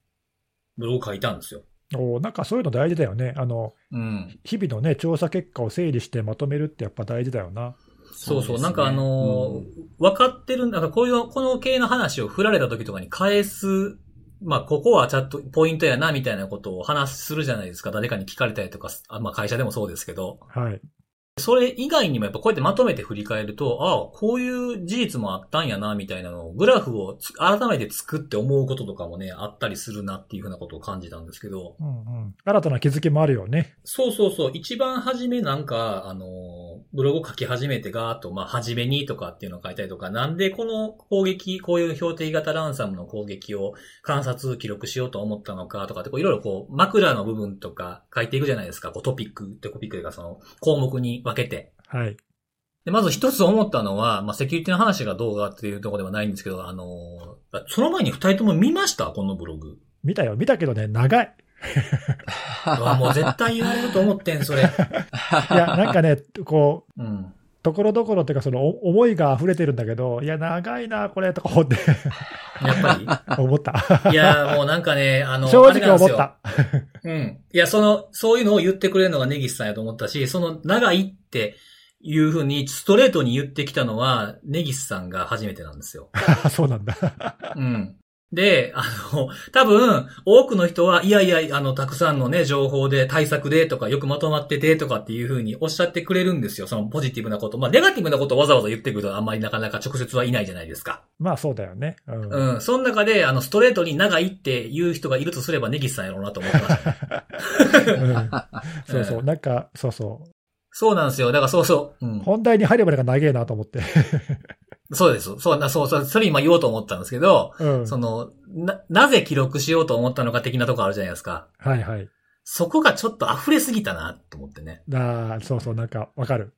ブログ書いたんですよ。おなんかそういうの大事だよね。あの、うん。日々のね、調査結果を整理してまとめるってやっぱ大事だよな。そうそう。なんかあの分かってる、なんかこういう、この系の話を振られた時とかに返す、まあ、ここはちゃんとポイントやな、みたいなことを話するじゃないですか。誰かに聞かれたりとか、あまあ、会社でもそうですけど。はい。それ以外にもやっぱこうやってまとめて振り返ると、ああ、こういう事実もあったんやな、みたいなのを、グラフをつ改めて作って思うこととかもね、あったりするなっていうふうなことを感じたんですけど。うんうん。新たな気づきもあるよね。そうそうそう。一番初めなんか、あの、ブログを書き始めてガーッと、まあ、初めにとかっていうのを書いたりとか、なんでこの攻撃、こういう標定型ランサムの攻撃を観察、記録しようと思ったのかとかって、こういろいろこう、枕の部分とか書いていくじゃないですか。こうトピックってトピックというか、その、項目に分けて。はい。で、まず一つ思ったのは、まあ、セキュリティの話がどうかっていうところではないんですけど、あの、その前に二人とも見ました？このブログ。見たよ。見たけどね、長い。<laughs> うわもう絶対言われると思ってん、それ。<laughs> いや、なんかね、こう、うん。ところどころっていうか、そのお思いが溢れてるんだけど、いや、長いな、これ、とか思って、やっぱり？思った。いや、もうなんかね、あの、<laughs> 正直思った。うん。いや、その、そういうのを言ってくれるのがネギスさんやと思ったし、その、長いっていうふうに、ストレートに言ってきたのは、ネギスさんが初めてなんですよ。<laughs> そうなんだ。うん。で、あの、多分、多くの人は、いやいや、あの、たくさんのね、情報で、対策でとか、よくまとまっててとかっていうふうにおっしゃってくれるんですよ。そのポジティブなこと。まあ、ネガティブなことをわざわざ言ってくると、あんまりなかなか直接はいないじゃないですか。まあ、そうだよね。うん。うん。その中で、あの、ストレートに長いって言う人がいるとすれば、ネギスさんやろうなと思ってました。うんそうそう。なんか、そうそう。そうなんですよ。だからそうそう。うん。本題に入るまでが長えなと思って。そうです。そうな、そうそう。それ今言おうと思ったんですけど、うん。その、な、なぜ記録しようと思ったのか的なとこあるじゃないですか。はいはい。そこがちょっと溢れすぎたな、と思ってね。ああ、そうそう、なんか、わかる。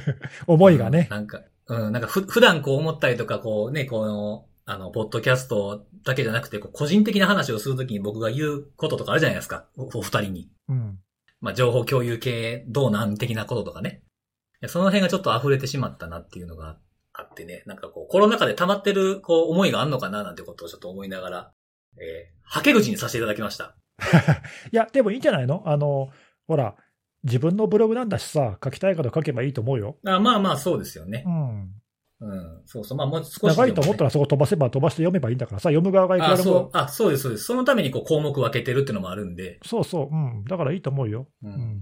<laughs> 思いがねうん。なんか、うん、なんかふ、普段こう思ったりとか、こうね、この、あの、ポッドキャストだけじゃなくて、こう個人的な話をするときに僕が言うこととかあるじゃないですか。おお二人に。うん。まあ、情報共有系どうなん的なこととかね。その辺がちょっと溢れてしまったなっていうのがあってね、なんかこう、コロナ禍で溜まってる、こう、思いがあんのかななんてことをちょっと思いながら、えー、はけ口にさせていただきました。<laughs> いや、でもいいんじゃないの？あの、ほら、自分のブログなんだしさ、書きたいこと書けばいいと思うよ。あまあまあ、そうですよねう。ん。うん。そうそう。まあ、もう少しね、長いと思ったらそこ飛ばせば飛ばして読めばいいんだからさ、読む側がいくらあ、でもそう、。あ、そうです、そうです。そのためにこう、項目分けてるっていうのもあるんで、そうそう、うん。だからいいと思うよ。う。うんん。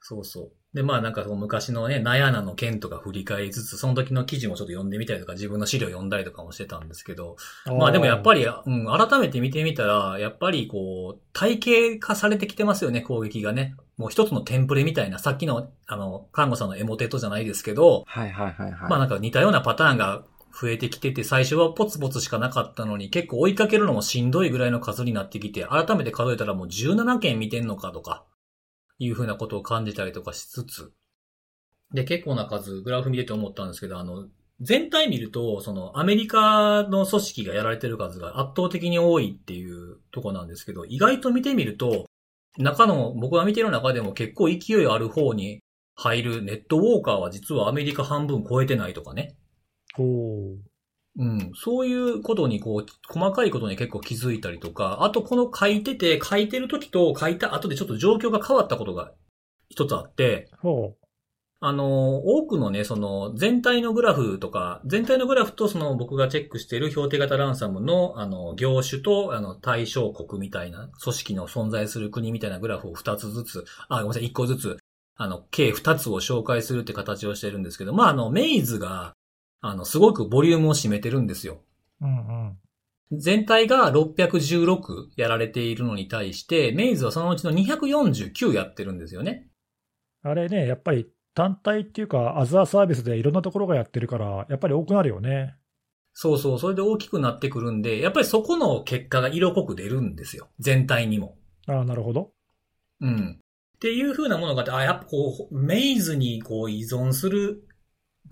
そうそう。で、まあなんかその昔のね、ナヤナの件とか振り返りつつ、その時の記事もちょっと読んでみたりとか、自分の資料読んだりとかもしてたんですけど、まあでもやっぱり。り、うん、改めて見てみたら、やっぱりこう、体系化されてきてますよね、攻撃がね。もう一つのテンプレみたいな、さっきの、あの、看護さんのエモテットじゃないですけど、はいはいはいはい。まあなんか似たようなパターンが増えてきてて、最初はポツポツしかなかったのに、結構追いかけるのもしんどいぐらいの数になってきて、改めて数えたらもう17件見てんのかとか、いうふうなことを感じたりとかしつつ、で、結構な数、グラフ見てて思ったんですけど、あの、全体見ると、その、アメリカの組織がやられてる数が圧倒的に多いっていうとこなんですけど、意外と見てみると、中の、僕が見てる中でも結構勢いある方に入るネットウォーカーは実はアメリカ半分超えてないとかね。おーうん。そういうことにこう、細かいことに結構気づいたりとか、あとこの書いてて、書いてる時と書いた後でちょっと状況が変わったことが一つあって、ほあの、多くのね、その、全体のグラフとか、全体のグラフとその僕がチェックしている標定型ランサムの、あの、業種と、あの、対象国みたいな、組織の存在する国みたいなグラフを2つずつ、あ、ごめんなさい、1個ずつ、あの、計2つを紹介するって形をしてるんですけど、まあ、あの、メイズが、あの、すごくボリュームを占めてるんですよ。う。うんうん。全体が616やられているのに対して、メイズはそのうちの249やってるんですよね。あれね、やっぱり単体っていうか、アザーサービスでいろんなところがやってるから、やっぱり多くなるよね。そうそう、それで大きくなってくるんで、やっぱりそこの結果が色濃く出るんですよ。全体にも。ああ、なるほど。うん。っていう風なものがあって、あ、やっぱこう、メイズにこう依存する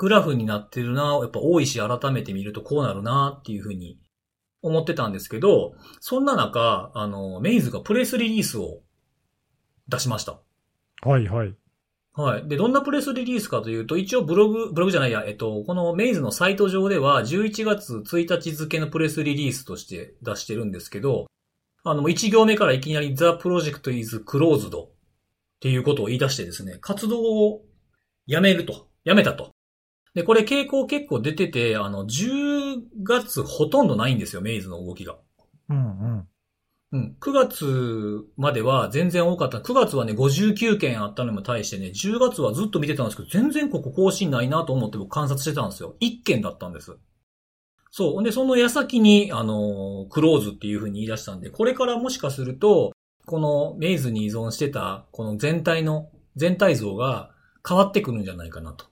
グラフになってるな、やっぱ多いし改めて見るとこうなるなっていう風に思ってたんですけど、そんな中、あの、メイズがプレスリリースを出しました。はいはい。はい。で、どんなプレスリリースかというと、一応ブログ、ブログじゃないや、えっと、このメイズのサイト上では、11月1日付のプレスリリースとして出してるんですけど、あの、1行目からいきなり The Project is closed っていうことを言い出してですね、活動をやめると。やめたと。で、これ傾向結構出てて、あの、10月ほとんどないんですよ、メイズの動きが。うんうん。うん。9月までは全然多かった。9月はね、59件あったのにも対してね、10月はずっと見てたんですけど、全然ここ更新ないなと思って僕観察してたんですよ。1件だったんです。そう。で、その矢先に、あのークローズっていう風に言い出したんで、これからもしかすると、このメイズに依存してた、この全体の、全体像が変わってくるんじゃないかなと。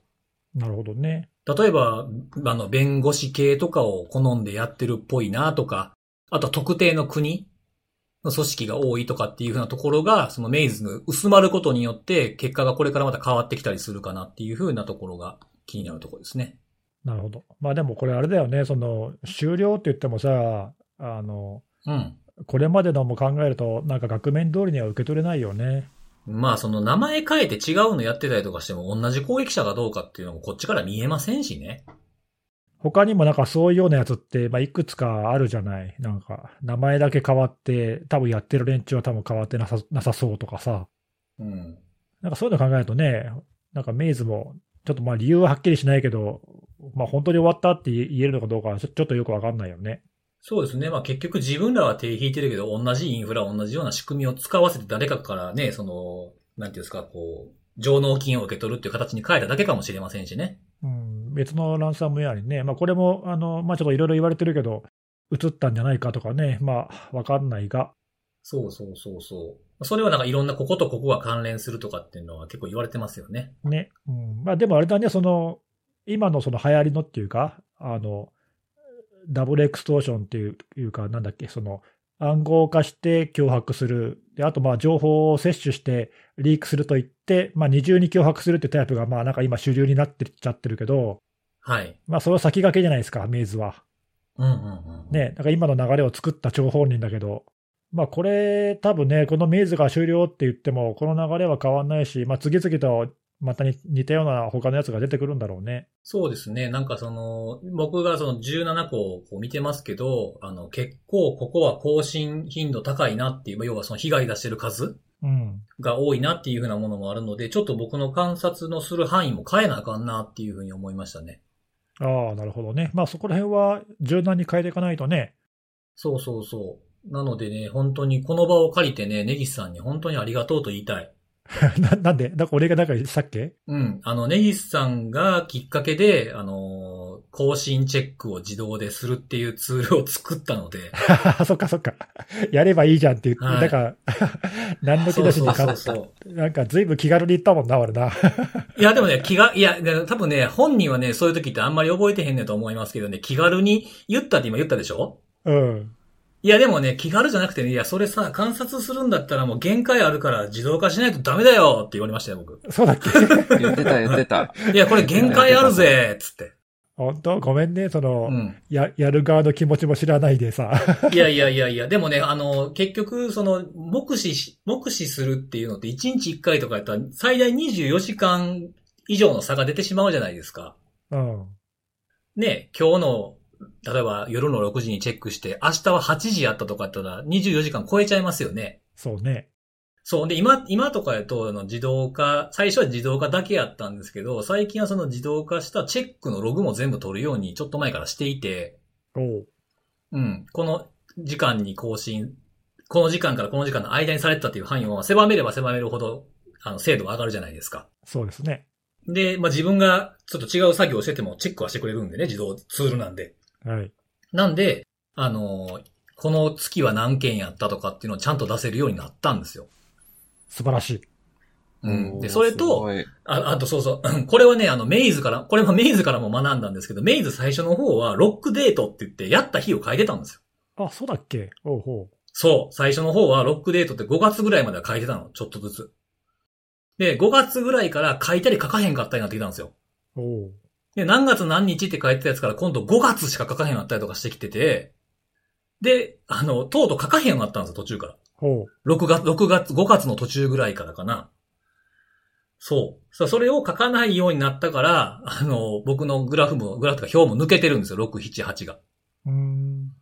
なるほどね。例えば、あの、弁護士系とかを好んでやってるっぽいなとか、あとは特定の国の組織が多いとかっていうふうなところが、そのメイズの薄まることによって、結果がこれからまた変わってきたりするかなっていうふうなところが気になるところですね。なるほど。まあでもこれあれだよね、その、終了って言ってもさ、あの、うん。これまでのも考えると、なんか額面通りには受け取れないよね。まあ、その名前変えて違うのやってたりとかしても、同じ攻撃者かどうかっていうのもこっちから見えませんしね。他にもなんかそういうようなやつって、まあ、いくつかあるじゃない。なんか、名前だけ変わって、多分やってる連中は多分変わってなさなさそうとかさ。うん。なんかそういうの考えるとね、なんかメイズも、ちょっとまあ理由ははっきりしないけど、まあ本当に終わったって言えるのかどうかはちょちょっとよくわかんないよね。そうですね。まあ結局自分らは手引いてるけど、同じインフラ、同じような仕組みを使わせて誰かからね、その、なんていうんですか、こう、上納金を受け取るっていう形に変えただけかもしれませんしね。うん、別のランサムウェアにね、まあこれも、あの、まあちょっといろいろ言われてるけど、映ったんじゃないかとかね、まあわかんないが、そうそうそうそう。それはなんかいろんなこことここが関連するとかっていうのは結構言われてますよね。ね。うん、まあでもあれだね、その、今のその流行りのっていうか、あの、ダブルエクストーションっていういうか、なんだっけ、その、暗号化して脅迫する。で、あと、まあ、情報を摂取してリークすると言って、まあ、二重に脅迫するってタイプが、まあ、なんか今主流になってっちゃってるけど、はい。まあ、それは先駆けじゃないですか、メイズは。うんうんうん。。ね、なんか今の流れを作った張本人だけど、まあ、これ、多分ね、このメイズが終了って言っても、この流れは変わんないし、まあ、次々とまたに似たような他のやつが出てくるんだろうね。そうですね。なんかその、僕がその17個を見てますけど、あの、結構ここは更新頻度高いなっていう、要はその被害出してる数うん。が多いなっていうふうなものもあるので、ちょっと僕の観察のする範囲も変えなあかんなっていうふうに思いましたね。ああ、なるほどね。まあ、そこら辺は柔軟に変えていかないとね。そうそうそう。なのでね、本当にこの場を借りてね、ネギスさんに本当にありがとうと言いたい。<laughs> ななんで？だから俺がなんか言ったっけ？うん。あの、ネギスさんがきっかけで、あのー更新チェックを自動でするっていうツールを作ったので、<laughs> そっかそっか。やればいいじゃんって言って、はいだから、<laughs> 何の気なしにそう買っそうそうた。なんか随分気軽に言ったもんな、俺な。いや、でもね、気が、いや、で多分ね、本人はね、そういう時ってあんまり覚えてへんねんと思いますけどね、気軽に言ったって今言ったでしょ？うん。いや、でもね、気軽じゃなくてね、いや、それさ、観察するんだったらもう限界あるから自動化しないとダメだよって言われましたよ、僕。そうだっけ？<laughs> 言ってた言ってた。いや、これ限界あるぜつって。本当ごめんね、その、うん。や、やる側の気持ちも知らないでさ。<laughs> いやいやいやいや、でもね、あの、結局、その、目視し、目視するっていうのって1日1回とかやったら最大24時間以上の差が出てしまうじゃないですか。うん。ね、今日の、例えば夜の6時にチェックして、明日は8時やったとかやったら24時間超えちゃいますよね。そうね。そう。で、今、今とかやと、あの、自動化、最初は自動化だけやったんですけど、最近はその自動化したチェックのログも全部取るように、ちょっと前からしていて、おう。うん。この時間に更新、この時間からこの時間の間にされてたっていう範囲を狭めれば狭めるほど、あの、精度が上がるじゃないですか。そうですね。で、まあ、自分がちょっと違う作業をしててもチェックはしてくれるんでね、自動ツールなんで。はい。なんで、あの、この月は何件やったとかっていうのをちゃんと出せるようになったんですよ。素晴らしい。うん。で、それすと、あ、あとそうそう。これはね、あの、メイズから、これも <laughs> メイズからも学んだんですけど、メイズ最初の方は、ロックデートって言って、やった日を書いてたんですよ。あ、そうだっけ？おうほそう。最初の方は、ロックデートって5月ぐらいまでは書いてたの。ちょっとずつ。で、5月ぐらいから書いたり書かへんかったりになってきたんですよ。う。おうで、何月何日って書いてたやつから今度5月しか書かへんようになったりとかしてきてて、で、あの、とうとう書かへんようになったんですよ、途中から。ほ6月、6月、5月の途中ぐらいからかな。そう。さそれを書かないようになったから、あの、僕のグラフも、グラフとか表も抜けてるんですよ、6、7、8が。う。ん。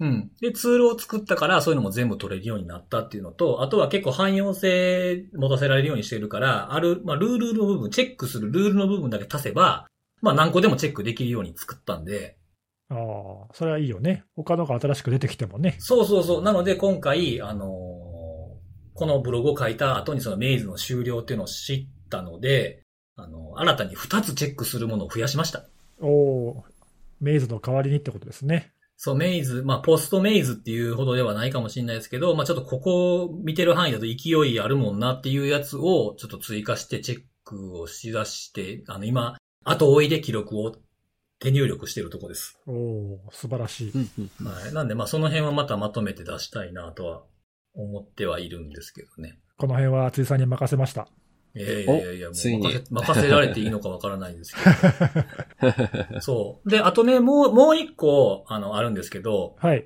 うん。で、ツールを作ったから、そういうのも全部取れるようになったっていうのと、あとは結構汎用性持たせられるようにしてるから、ある、まあ、ルールの部分、チェックするルールの部分だけ足せば、まあ、何個でもチェックできるように作ったんで、ああ、それはいいよね。他のが新しく出てきてもね。そうそうそう。なので、今回、あのーこのブログを書いた後にそのメイズの終了っていうのを知ったので、あの、新たに2つチェックするものを増やしました。おおメイズの代わりにってことですね。そう、メイズ、まあ、ポストメイズっていうほどではないかもしれないですけど、まあ、ちょっとここを見てる範囲だと勢いあるもんなっていうやつをちょっと追加してチェックをしだして、あの、今、後追いで記録を手入力してるとこです。おお素晴らしい。うんうんうんはい。なんで、まあ、その辺はまたまとめて出したいなとは思ってはいるんですけどね。この辺は辻さんに任せました。いやいやいやいや、もう任せ任せられていいのかわからないですけど。<laughs> そう。で、あとね、もう、もう一個、あの、あるんですけど、はい。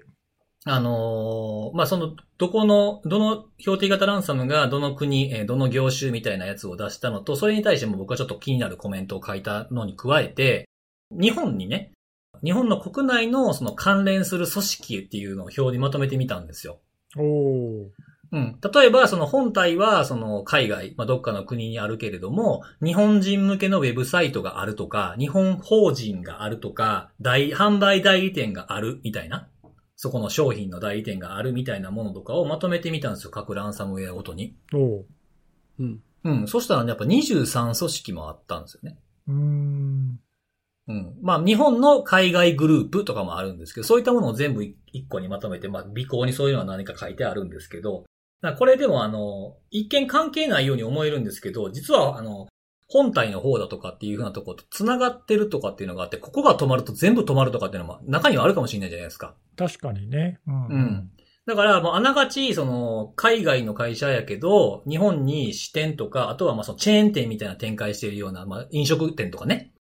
あのーまあ、その、どこの、どの標的型ランサムがどの国、えーどの業種みたいなやつを出したのと、それに対しても僕はちょっと気になるコメントを書いたのに加えて、日本にね、日本の国内のその関連する組織っていうのを表にまとめてみたんですよ。おおうん。例えば、その本体は、その海外、まあ、どっかの国にあるけれども、日本人向けのウェブサイトがあるとか、日本法人があるとか、大、販売代理店があるみたいな。そこの商品の代理店があるみたいなものとかをまとめてみたんですよ。各ランサムウェアごとに。おおうんうん。そしたらね、やっぱ23組織もあったんですよね。うーん。うん。まあ、日本の海外グループとかもあるんですけど、そういったものを全部一個にまとめて、まあ、尾行にそういうのは何か書いてあるんですけど、これでもあの、一見関係ないように思えるんですけど、実はあの、本体の方だとかっていうふうなところと繋がってるとかっていうのがあって、ここが止まると全部止まるとかっていうのも中にはあるかもしれないじゃないですか。確かにね。うん。うん。だから、もうあながち、その、海外の会社やけど、日本に支店とか、あとはまあそのチェーン店みたいな展開しているような、まあ飲食店とかね。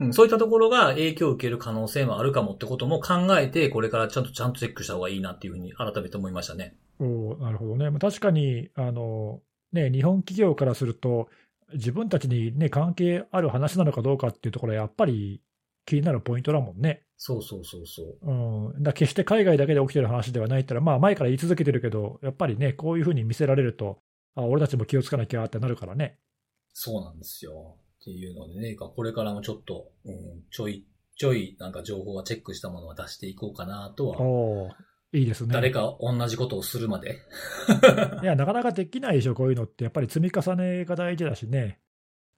うん、そういったところが影響を受ける可能性もあるかもってことも考えて、これからちゃんとちゃんとチェックした方がいいなっていうふうに改めて思いましたね。おーなるほどね。まあ確かに、あの、ね、日本企業からすると、自分たちにね、関係ある話なのかどうかっていうところはやっぱり気になるポイントだもんね。そうそうそうそう。うん。だ決して海外だけで起きてる話ではないってのは、まあ前から言い続けてるけど、やっぱりね、こういうふうに見せられると、あ、俺たちも気をつかなきゃってなるからね。そうなんですよ。っていうのでね、これからもちょっと、うん、ちょい、ちょいなんか情報はチェックしたものは出していこうかなとは。いいですね。誰か同じことをするまで？いや、なかなかできないでしょ、こういうのって。やっぱり積み重ねが大事だしね。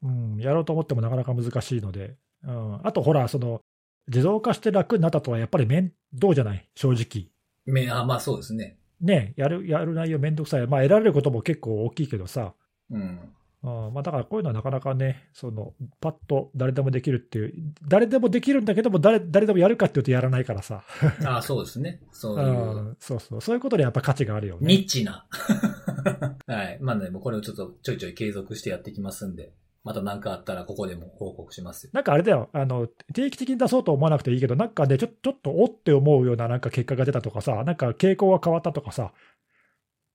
うん、やろうと思ってもなかなか難しいので。うん、あと、ほら、その、自動化して楽になったとはやっぱり面倒じゃない、正直。めあ、まあそうですね。ねやる、やる内容めんどくさい。まあ、得られることも結構大きいけどさ。うん。うん、まあ、だからこういうのはなかなかね、その、パッと誰でもできるっていう、誰でもできるんだけども、誰、誰でもやるかっていうとやらないからさ。<laughs> あそうですね。そういうう、ん、そうそう。そういうことでやっぱ価値があるよね。ニッチな。<laughs> はい。まあね、もうこれをちょっとちょいちょい継続してやっていきますんで、また何かあったらここでも報告しますよ。なんかあれだよ、あの定期的に出そうと思わなくていいけど、なんかね、ちょちょっとおって思うようななんか結果が出たとかさ、なんか傾向が変わったとかさ、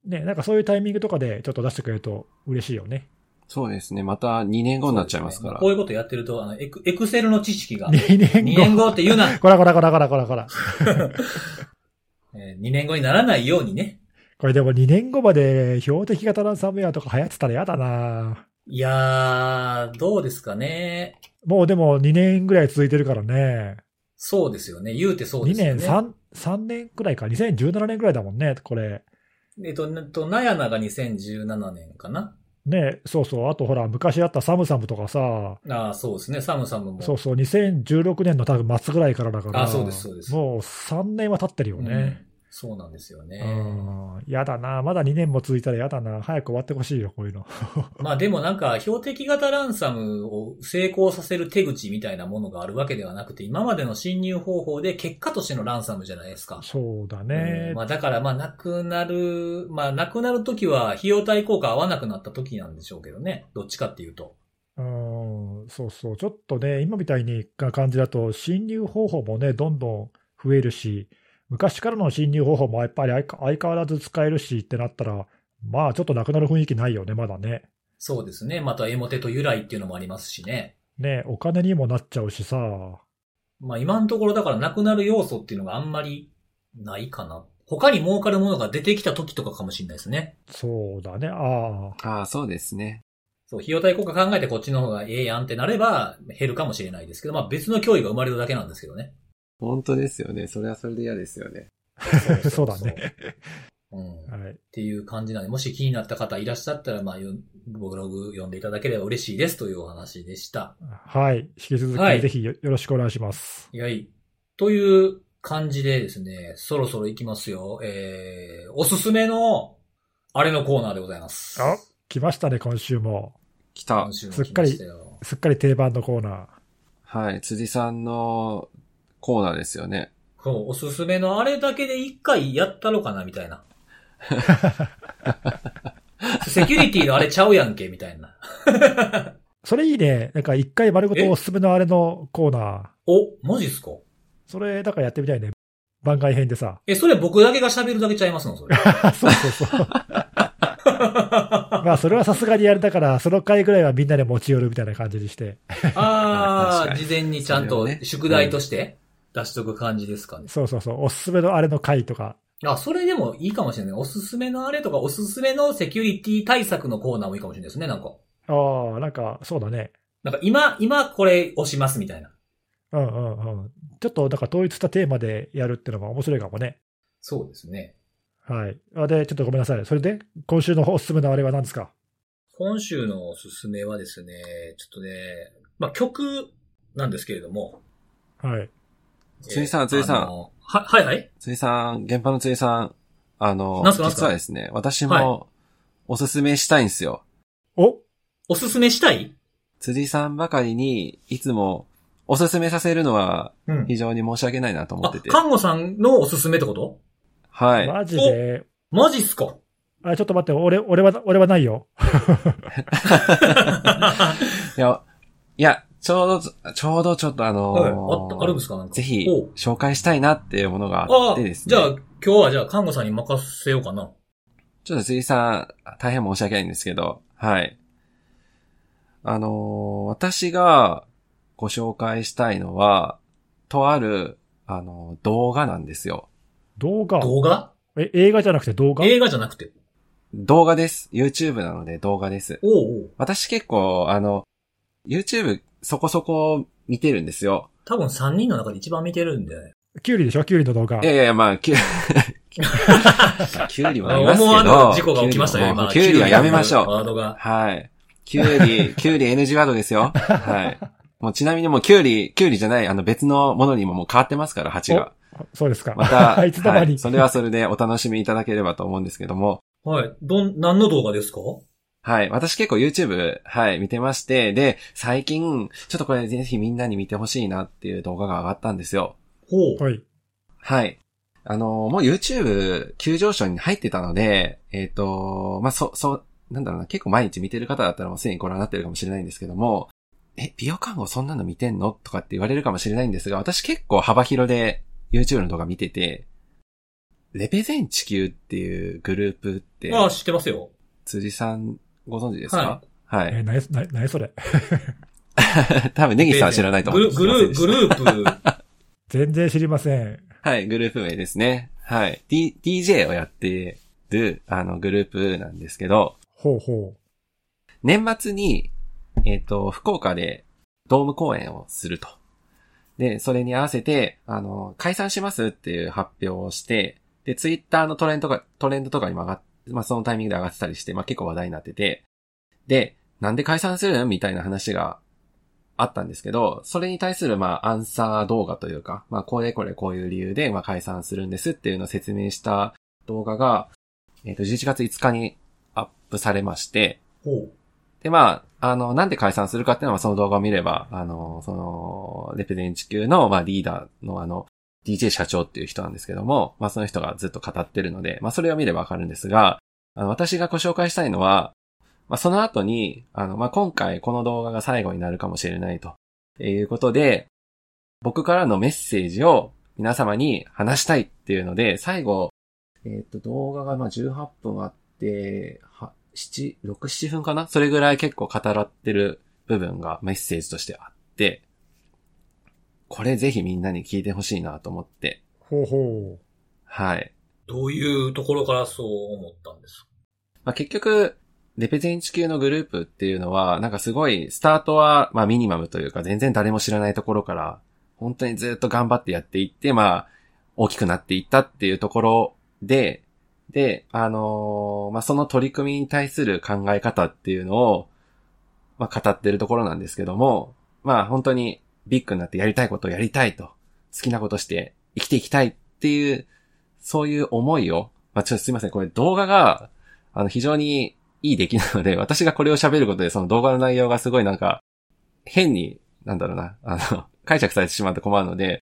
ね、なんかそういうタイミングとかでちょっと出してくれると嬉しいよね。そうですね。また2年後になっちゃいますから。こういうことやってると、あの、エクエクセルの知識が、2 2年年後。後って言うな、こらこらこらこらこらこら。<laughs> えー、2年後にならないようにね。これでも2年後まで標的型ランサムウェアとか流行ってたら嫌だないやー、どうですかね。もうでも2年ぐらい続いてるからね。そうですよね。言うてそう2ですよね。年、3、三年くらいか。2017年くらいだもんね、これ。えっと、なと、ナヤナが2017年かな。ね、そうそう。あとほら、昔あったサムサムとかさ、ああ、そうですね。サムサムも。そうそう、2016年の多分末ぐらいからだから、あそうですそうですもう3年は経ってるよね。そうなんですようね。ん。やだな。まだ2年も続いたらやだな。早く終わってほしいよ、こういうの。<laughs> まあでもなんか、標的型ランサムを成功させる手口みたいなものがあるわけではなくて、今までの侵入方法で結果としてのランサムじゃないですか。そうだうねん。まあだからまあなくなる、まあなくなるときは費用対効果合わなくなったときなんでしょうけどね。どっちかっていうと。うん、そうそう。ちょっとね、今みたいにな感じだと、侵入方法もね、どんどん増えるし、昔からの侵入方法もやっぱり相相変わらず使えるしってなったら、まあちょっとなくなる雰囲気ないよね、まだね。そうですね。またエモテと由来っていうのもありますしね。ね、お金にもなっちゃうしさ。まあ今のところだからなくなる要素っていうのがあんまりないかな。他に儲かるものが出てきた時とかかもしれないですね。そうだね。ああ。ああ、そうですね。そう、費用対効果考えてこっちの方がええやんってなれば減るかもしれないですけど、まあ別の脅威が生まれるだけなんですけどね。本当ですよね。それはそれで嫌ですよね。そうだね。うん。っはい。ていう感じなんで、もし気になった方いらっしゃったら、まあ、よブログ読んでいただければ嬉しいですというお話でした。はい。引き続はいきぜひよよろしくお願いします。はい。という感じでですね、そろそろ行きますよ。えー、おすすめの、あれのコーナーでございます。あ来ましたね、今週も。来た今。週も来ましたよ。すっかり定番のコーナー。はい。辻さんのコーナーですよね。そう、おすすめのあれだけで一回やったろかな、みたいな。<laughs> セキュリティのあれちゃうやんけ、みたいな。それいいね。なんか一回丸ごとおすすめのあれのコーナー。お、マジっすか？それ、だからやってみたいね。番外編でさ。え、それ僕だけが喋るだけちゃいますのそれ。<laughs> そうそうそう。<laughs> まあ、それはさすがにやれたから、その回ぐらいはみんなで持ち寄るみたいな感じにして。ああ、事前にちゃんと宿題として出しとく感じですかね。そうそうそう。おすすめのあれの回とか。あ、それでもいいかもしれない。おすすめのあれとか、おすすめのセキュリティ対策のコーナーもいいかもしれないですね、なんか。ああ、なんか、そうだね。なんか今、今これ押しますみたいな。うんうんうん。ちょっと、なんか統一したテーマでやるっていうのも面白いかもね。そうですね。はい。あで、ちょっとごめんなさい。それで、今週のおすすめのあれは何ですか？今週のおすすめはですね、ちょっとね、まあ、曲なんですけれども。はい。辻さんえー辻さんは、はいはい辻さん、現場の辻さん、あの実はですね、私はいもおすすめしたいんですよ。お？おすすめしたい？辻さんばかりにいつもおすすめさせるのはうん非常に申し訳ないなと思あって、て。看護さんのおすすめってこと？はい。マジで。マジっすか？あ、ちょっと待って、俺、俺は、俺はないよ。<laughs> いや、いや、ちょうど、ちょうどちょっとあのーはい。あった、あるんですか？なんか。ぜひ紹介したいなっていうものがああってですね。じゃあ、今日はじゃあ、看護さんに任せようかな。ちょっと辻さん、大変申し訳ないんですけど、はい。あのー私がご紹介したいのは、とある、あのー動画なんですよ。動画？動画？え、映画じゃなくて動画？映画じゃなくて。動画です。YouTube なので動画です。おうおう私結構、あの、YouTube そこそこ見てるんですよ。多分3人の中で一番見てるんで。キュウリでしょ？キュウリの動画い。やいやいや、まあ、きゅ、キュウリもありますけ思わど。ぬ事故が起きましたね。キュウリも今キュウリはやめましょう。ワードが。はい。キュウリ、<laughs> キュウリ NG ワードですよ。はい。もうちなみにもうキュウリ、キュウリじゃない、あの別のものにももう変わってますから、鉢が。そうですか。また、<laughs> いつの間に。はいそれはそれでお楽しみいただければと思うんですけども。はい。どん、何の動画ですか？はい。私結構 YouTube、はい、見てまして、で、最近、ちょっとこれぜひみんなに見てほしいなっていう動画が上がったんですよ。ほう。はい。はい。あのーもう YouTube 急上昇に入ってたので、えっ、と、まあ、そ、そう、なんだろうな、結構毎日見てる方だったらもうすでにご覧になってるかもしれないんですけども、え、美容看護そんなの見てんの？とかって言われるかもしれないんですが、私結構幅広で YouTube の動画見てて、レペゼン地球っていうグループって、ああ、知ってますよ。辻さんご存知ですか？はい。え、なに、なに、なにそれ？<laughs> 多分、ネギさんは知らないと思うんですグルグルー、グループ。<laughs> 全然知りません。はい、グループ名ですね。はい。D、DJ をやってる、あの、グループなんですけど、ほうほ年末に、えっ、と、福岡でドーム公演をすると。で、それに合わせて、あの、解散しますっていう発表をして、で、ツイッターのトレンドが、トレンドとかにも上がっまあ、そのタイミングで上がってたりして、まあ、結構話題になってて、で、なんで解散するのみたいな話があったんですけど、それに対する、まあ、アンサー動画というか、まあ、これこれこういう理由で、まあ、解散するんですっていうのを説明した動画が、えっ、と、11月5日にアップされまして。で、まあ、あの、なんで解散するかっていうのは、その動画を見れば、あの、その、レペゼン地球の、まあ、リーダーのあの、DJ 社長っていう人なんですけども、まあ、その人がずっと語ってるので、まあ、それを見ればわかるんですが、あの、私がご紹介したいのは、まあ、その後に、あの、まあ、今回この動画が最後になるかもしれないということで、僕からのメッセージを皆様に話したいっていうので、最後、えっ、と、動画がまあ18分あって、は、7、6、7分かな？それぐらい結構語らってる部分がメッセージとしてあって、これぜひみんなに聞いてほしいなと思って、ほうほはい。どういうところからそう思ったんですまあ、結局、レペゼン地球のグループっていうのは、なんかすごい、スタートは、まあミニマムというか、全然誰も知らないところから、本当にずっと頑張ってやっていって、まあ、大きくなっていったっていうところで、で、あのーまあ、その取り組みに対する考え方っていうのを、まあ、語ってるところなんですけども、まあ、本当にビッグになってやりたいことをやりたいと、好きなことして生きていきたいっていう、そういう思いを、まあ、ちょっとすいません、これ動画が、あの、非常にいい出来なので、私がこれを喋ることで、その動画の内容がすごいなんか、変に、なんだろうな、あの、解釈されてしまうと困るので、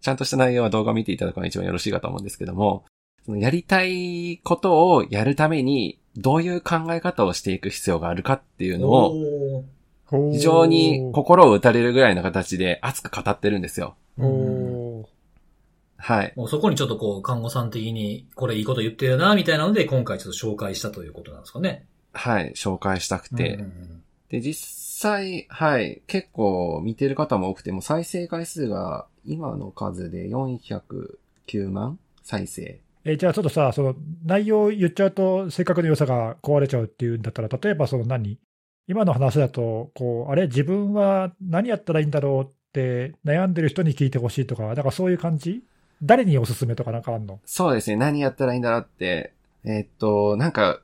ちゃんとした内容は動画を見ていただくのが一番よろしいかと思うんですけども、そのやりたいことをやるために、どういう考え方をしていく必要があるかっていうのを、非常に心を打たれるぐらいの形で熱く語ってるんですよ。ほはい。もうそこにちょっとこう、看護さん的に、これいいこと言ってるな、みたいなので、今回ちょっと紹介したということなんですかね。はい。紹介したくて。で、実際、はい。結構見てる方も多くて、もう再生回数が今の数で409万再生。うえじゃあちょっとさ、その内容言っちゃうと、せっかくの良さが壊れちゃうっていうんだったら、例えばその何？今の話だと、こう、あれ、自分は何やったらいいんだろうって悩んでる人に聞いてほしいとか、だからそういう感じ？誰におすすめとかなんかあんの？そうですね。何やったらいいんだろうって。えーっと、なんか、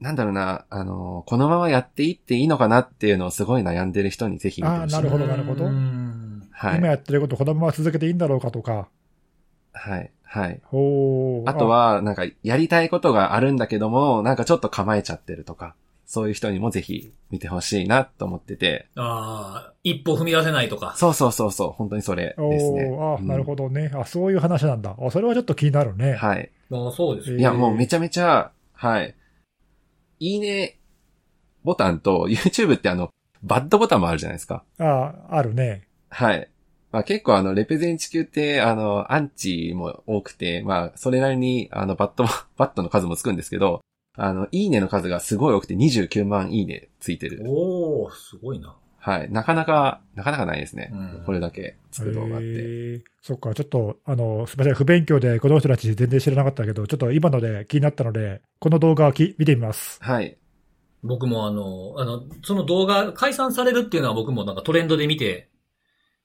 なんだろうな、あの、このままやっていっていいのかなっていうのをすごい悩んでる人にぜひ見てほしい。あーなるほどなるほどうんはい今。やってること、このまま続けていいんだろうかとか。はい。はい。ほうあと、は、なんか、やりたいことがあるんだけども、なんかちょっと構えちゃってるとか、そういう人にもぜひ見てほしいなと思ってて、ああ、一歩踏み出せないとか。そうそうそうそう、本当にそれおですね。ーあ、うんなるほどね。あ、そういう話なんだ。あ、それはちょっと気になるね。はい。ああそうですよえーいや、もうめちゃめちゃ、はい。いいねボタンと YouTube ってあの、バッドボタンもあるじゃないですか。あ、あるね。はい。まあ結構あの、レペゼン地球って、あの、アンチも多くて、まあ、それなりに、あの、バットも、バットの数もつくんですけど、あの、いいねの数がすごい多くて29万いいねついてる。おおすごいな。はい。なかなか、なかなかないですね。うんこれだけつく動画って。へーそっか、ちょっと、あの、すみません、不勉強で、この人たち全然知らなかったけど、ちょっと今ので気になったので、この動画をき見てみます。はい。僕もあの、あの、その動画、解散されるっていうのは僕もなんかトレンドで見て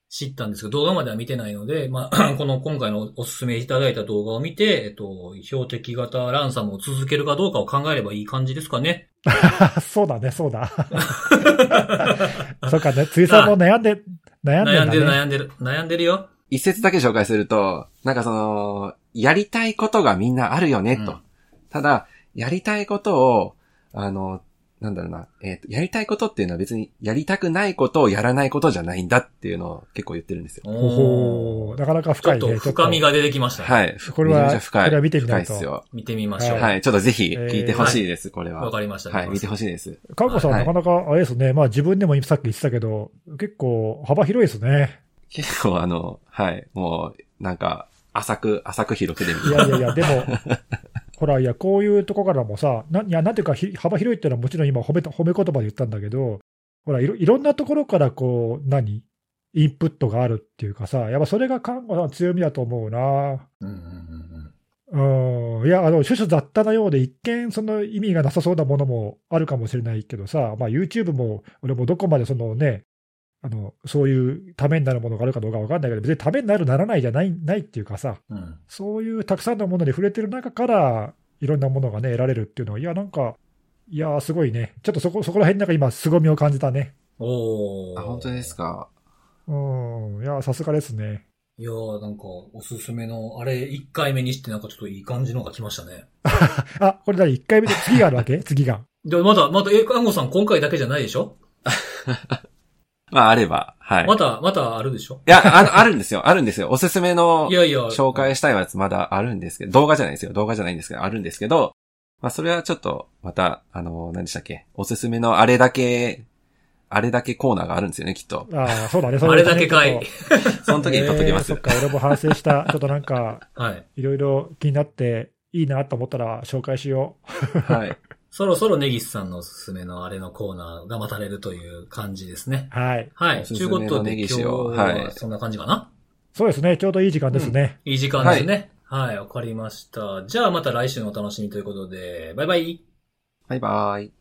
知ったんですけど、動画までは見てないので、まあ、<clears throat> この今回のおすすめいただいた動画を見て、えっと、標的型ランサムを続けるかどうかを考えればいい感じですかね。<laughs> そうだね、そうだ。<laughs> そっかね、ついさんも悩んで、悩んでね。悩んでる悩んでる、悩んでるよ。一節だけ紹介すると、なんかその、やりたいことがみんなあるよね、と。うんただ、やりたいことを、あの、なんだろうな、えっ、と、やりたいことっていうのは別にやりたくないことをやらないことじゃないんだっていうのを結構言ってるんですよ。ほほーなかなかちょっと深いね。深みが出てきましたね。はい。これはめちゃめちゃ深い。これは見てみないと深いっすよ。見てみましょう。はい。ちょっとぜひ聞いてほしいです、これは。わかりました。はい、見てほしいです。かんこさん、はいなかなかあれですね、まあ自分でもさっき言ってたけど、結構幅広いですね。結構あの、はい、もう、なんか、浅く、浅く広くで見いやいやいや、でも、<laughs> ほら、いや、こういうとこからもさ、ないや、なんていうか、ひ幅広いっていうのはもちろん今褒めた、褒め言葉で言ったんだけど、ほら、いろいろんなところからこう、何？インプットがあるっていうかさ、やっぱそれが看護の強みだと思うな。うんうんうんうん、いや、あの、諸々雑多なようで、一見その意味がなさそうなものもあるかもしれないけどさ、まあ YouTube も、俺もどこまでそのね、あの、そういうためになるものがあるかどうかわかんないけど、別にためになるならないじゃない、ないっていうかさ、うんうんそういうたくさんのものに触れてる中から、いろんなものがね、得られるっていうのは、いや、なんか、いや、すごいね。ちょっとそこ、そこら辺なんか今、凄みを感じたね。おー。あ、本当です。か？うん。いや、さすがですね。いやー、なんか、おすすめの、あれ、1回目にしてなんかちょっといい感じのが来ましたね。<laughs> あ、これ何 ?1 回目で次があるわけ？次が。<laughs> で、まだ、まだ、え、看護さん今回だけじゃないでしょ？<laughs> まあ、あれば、はい。いまた、またあるでしょ？や、あの、あるんですよ。あるんですよ。おすすめのいやいや。紹介したいやつまだあるんですけど、動画じゃないですよ。動画じゃないんですけど、あるんですけど、まあ、それはちょっと、また、あの、何でしたっけ？おすすめのあれだけ、あれだけコーナーがあるんですよね、きっと。ああ、そうだね。あれだけかい。その時に撮っときます。えーそっか、俺も反省した。<laughs> ちょっとなんか、はい。いろいろ気になって、いいなと思ったら紹介しよはい。そろそろネギスさんのおすすめのあれのコーナーが待たれるという感じですね。う。はい。はい。ということで今日塩ははいそんな感じかな、そうですね。ちょうどいい時間ですね。いい時間ですね。はい、わ、かりました。じゃあまた来週のお楽しみということで、バイバイ。バイバイ。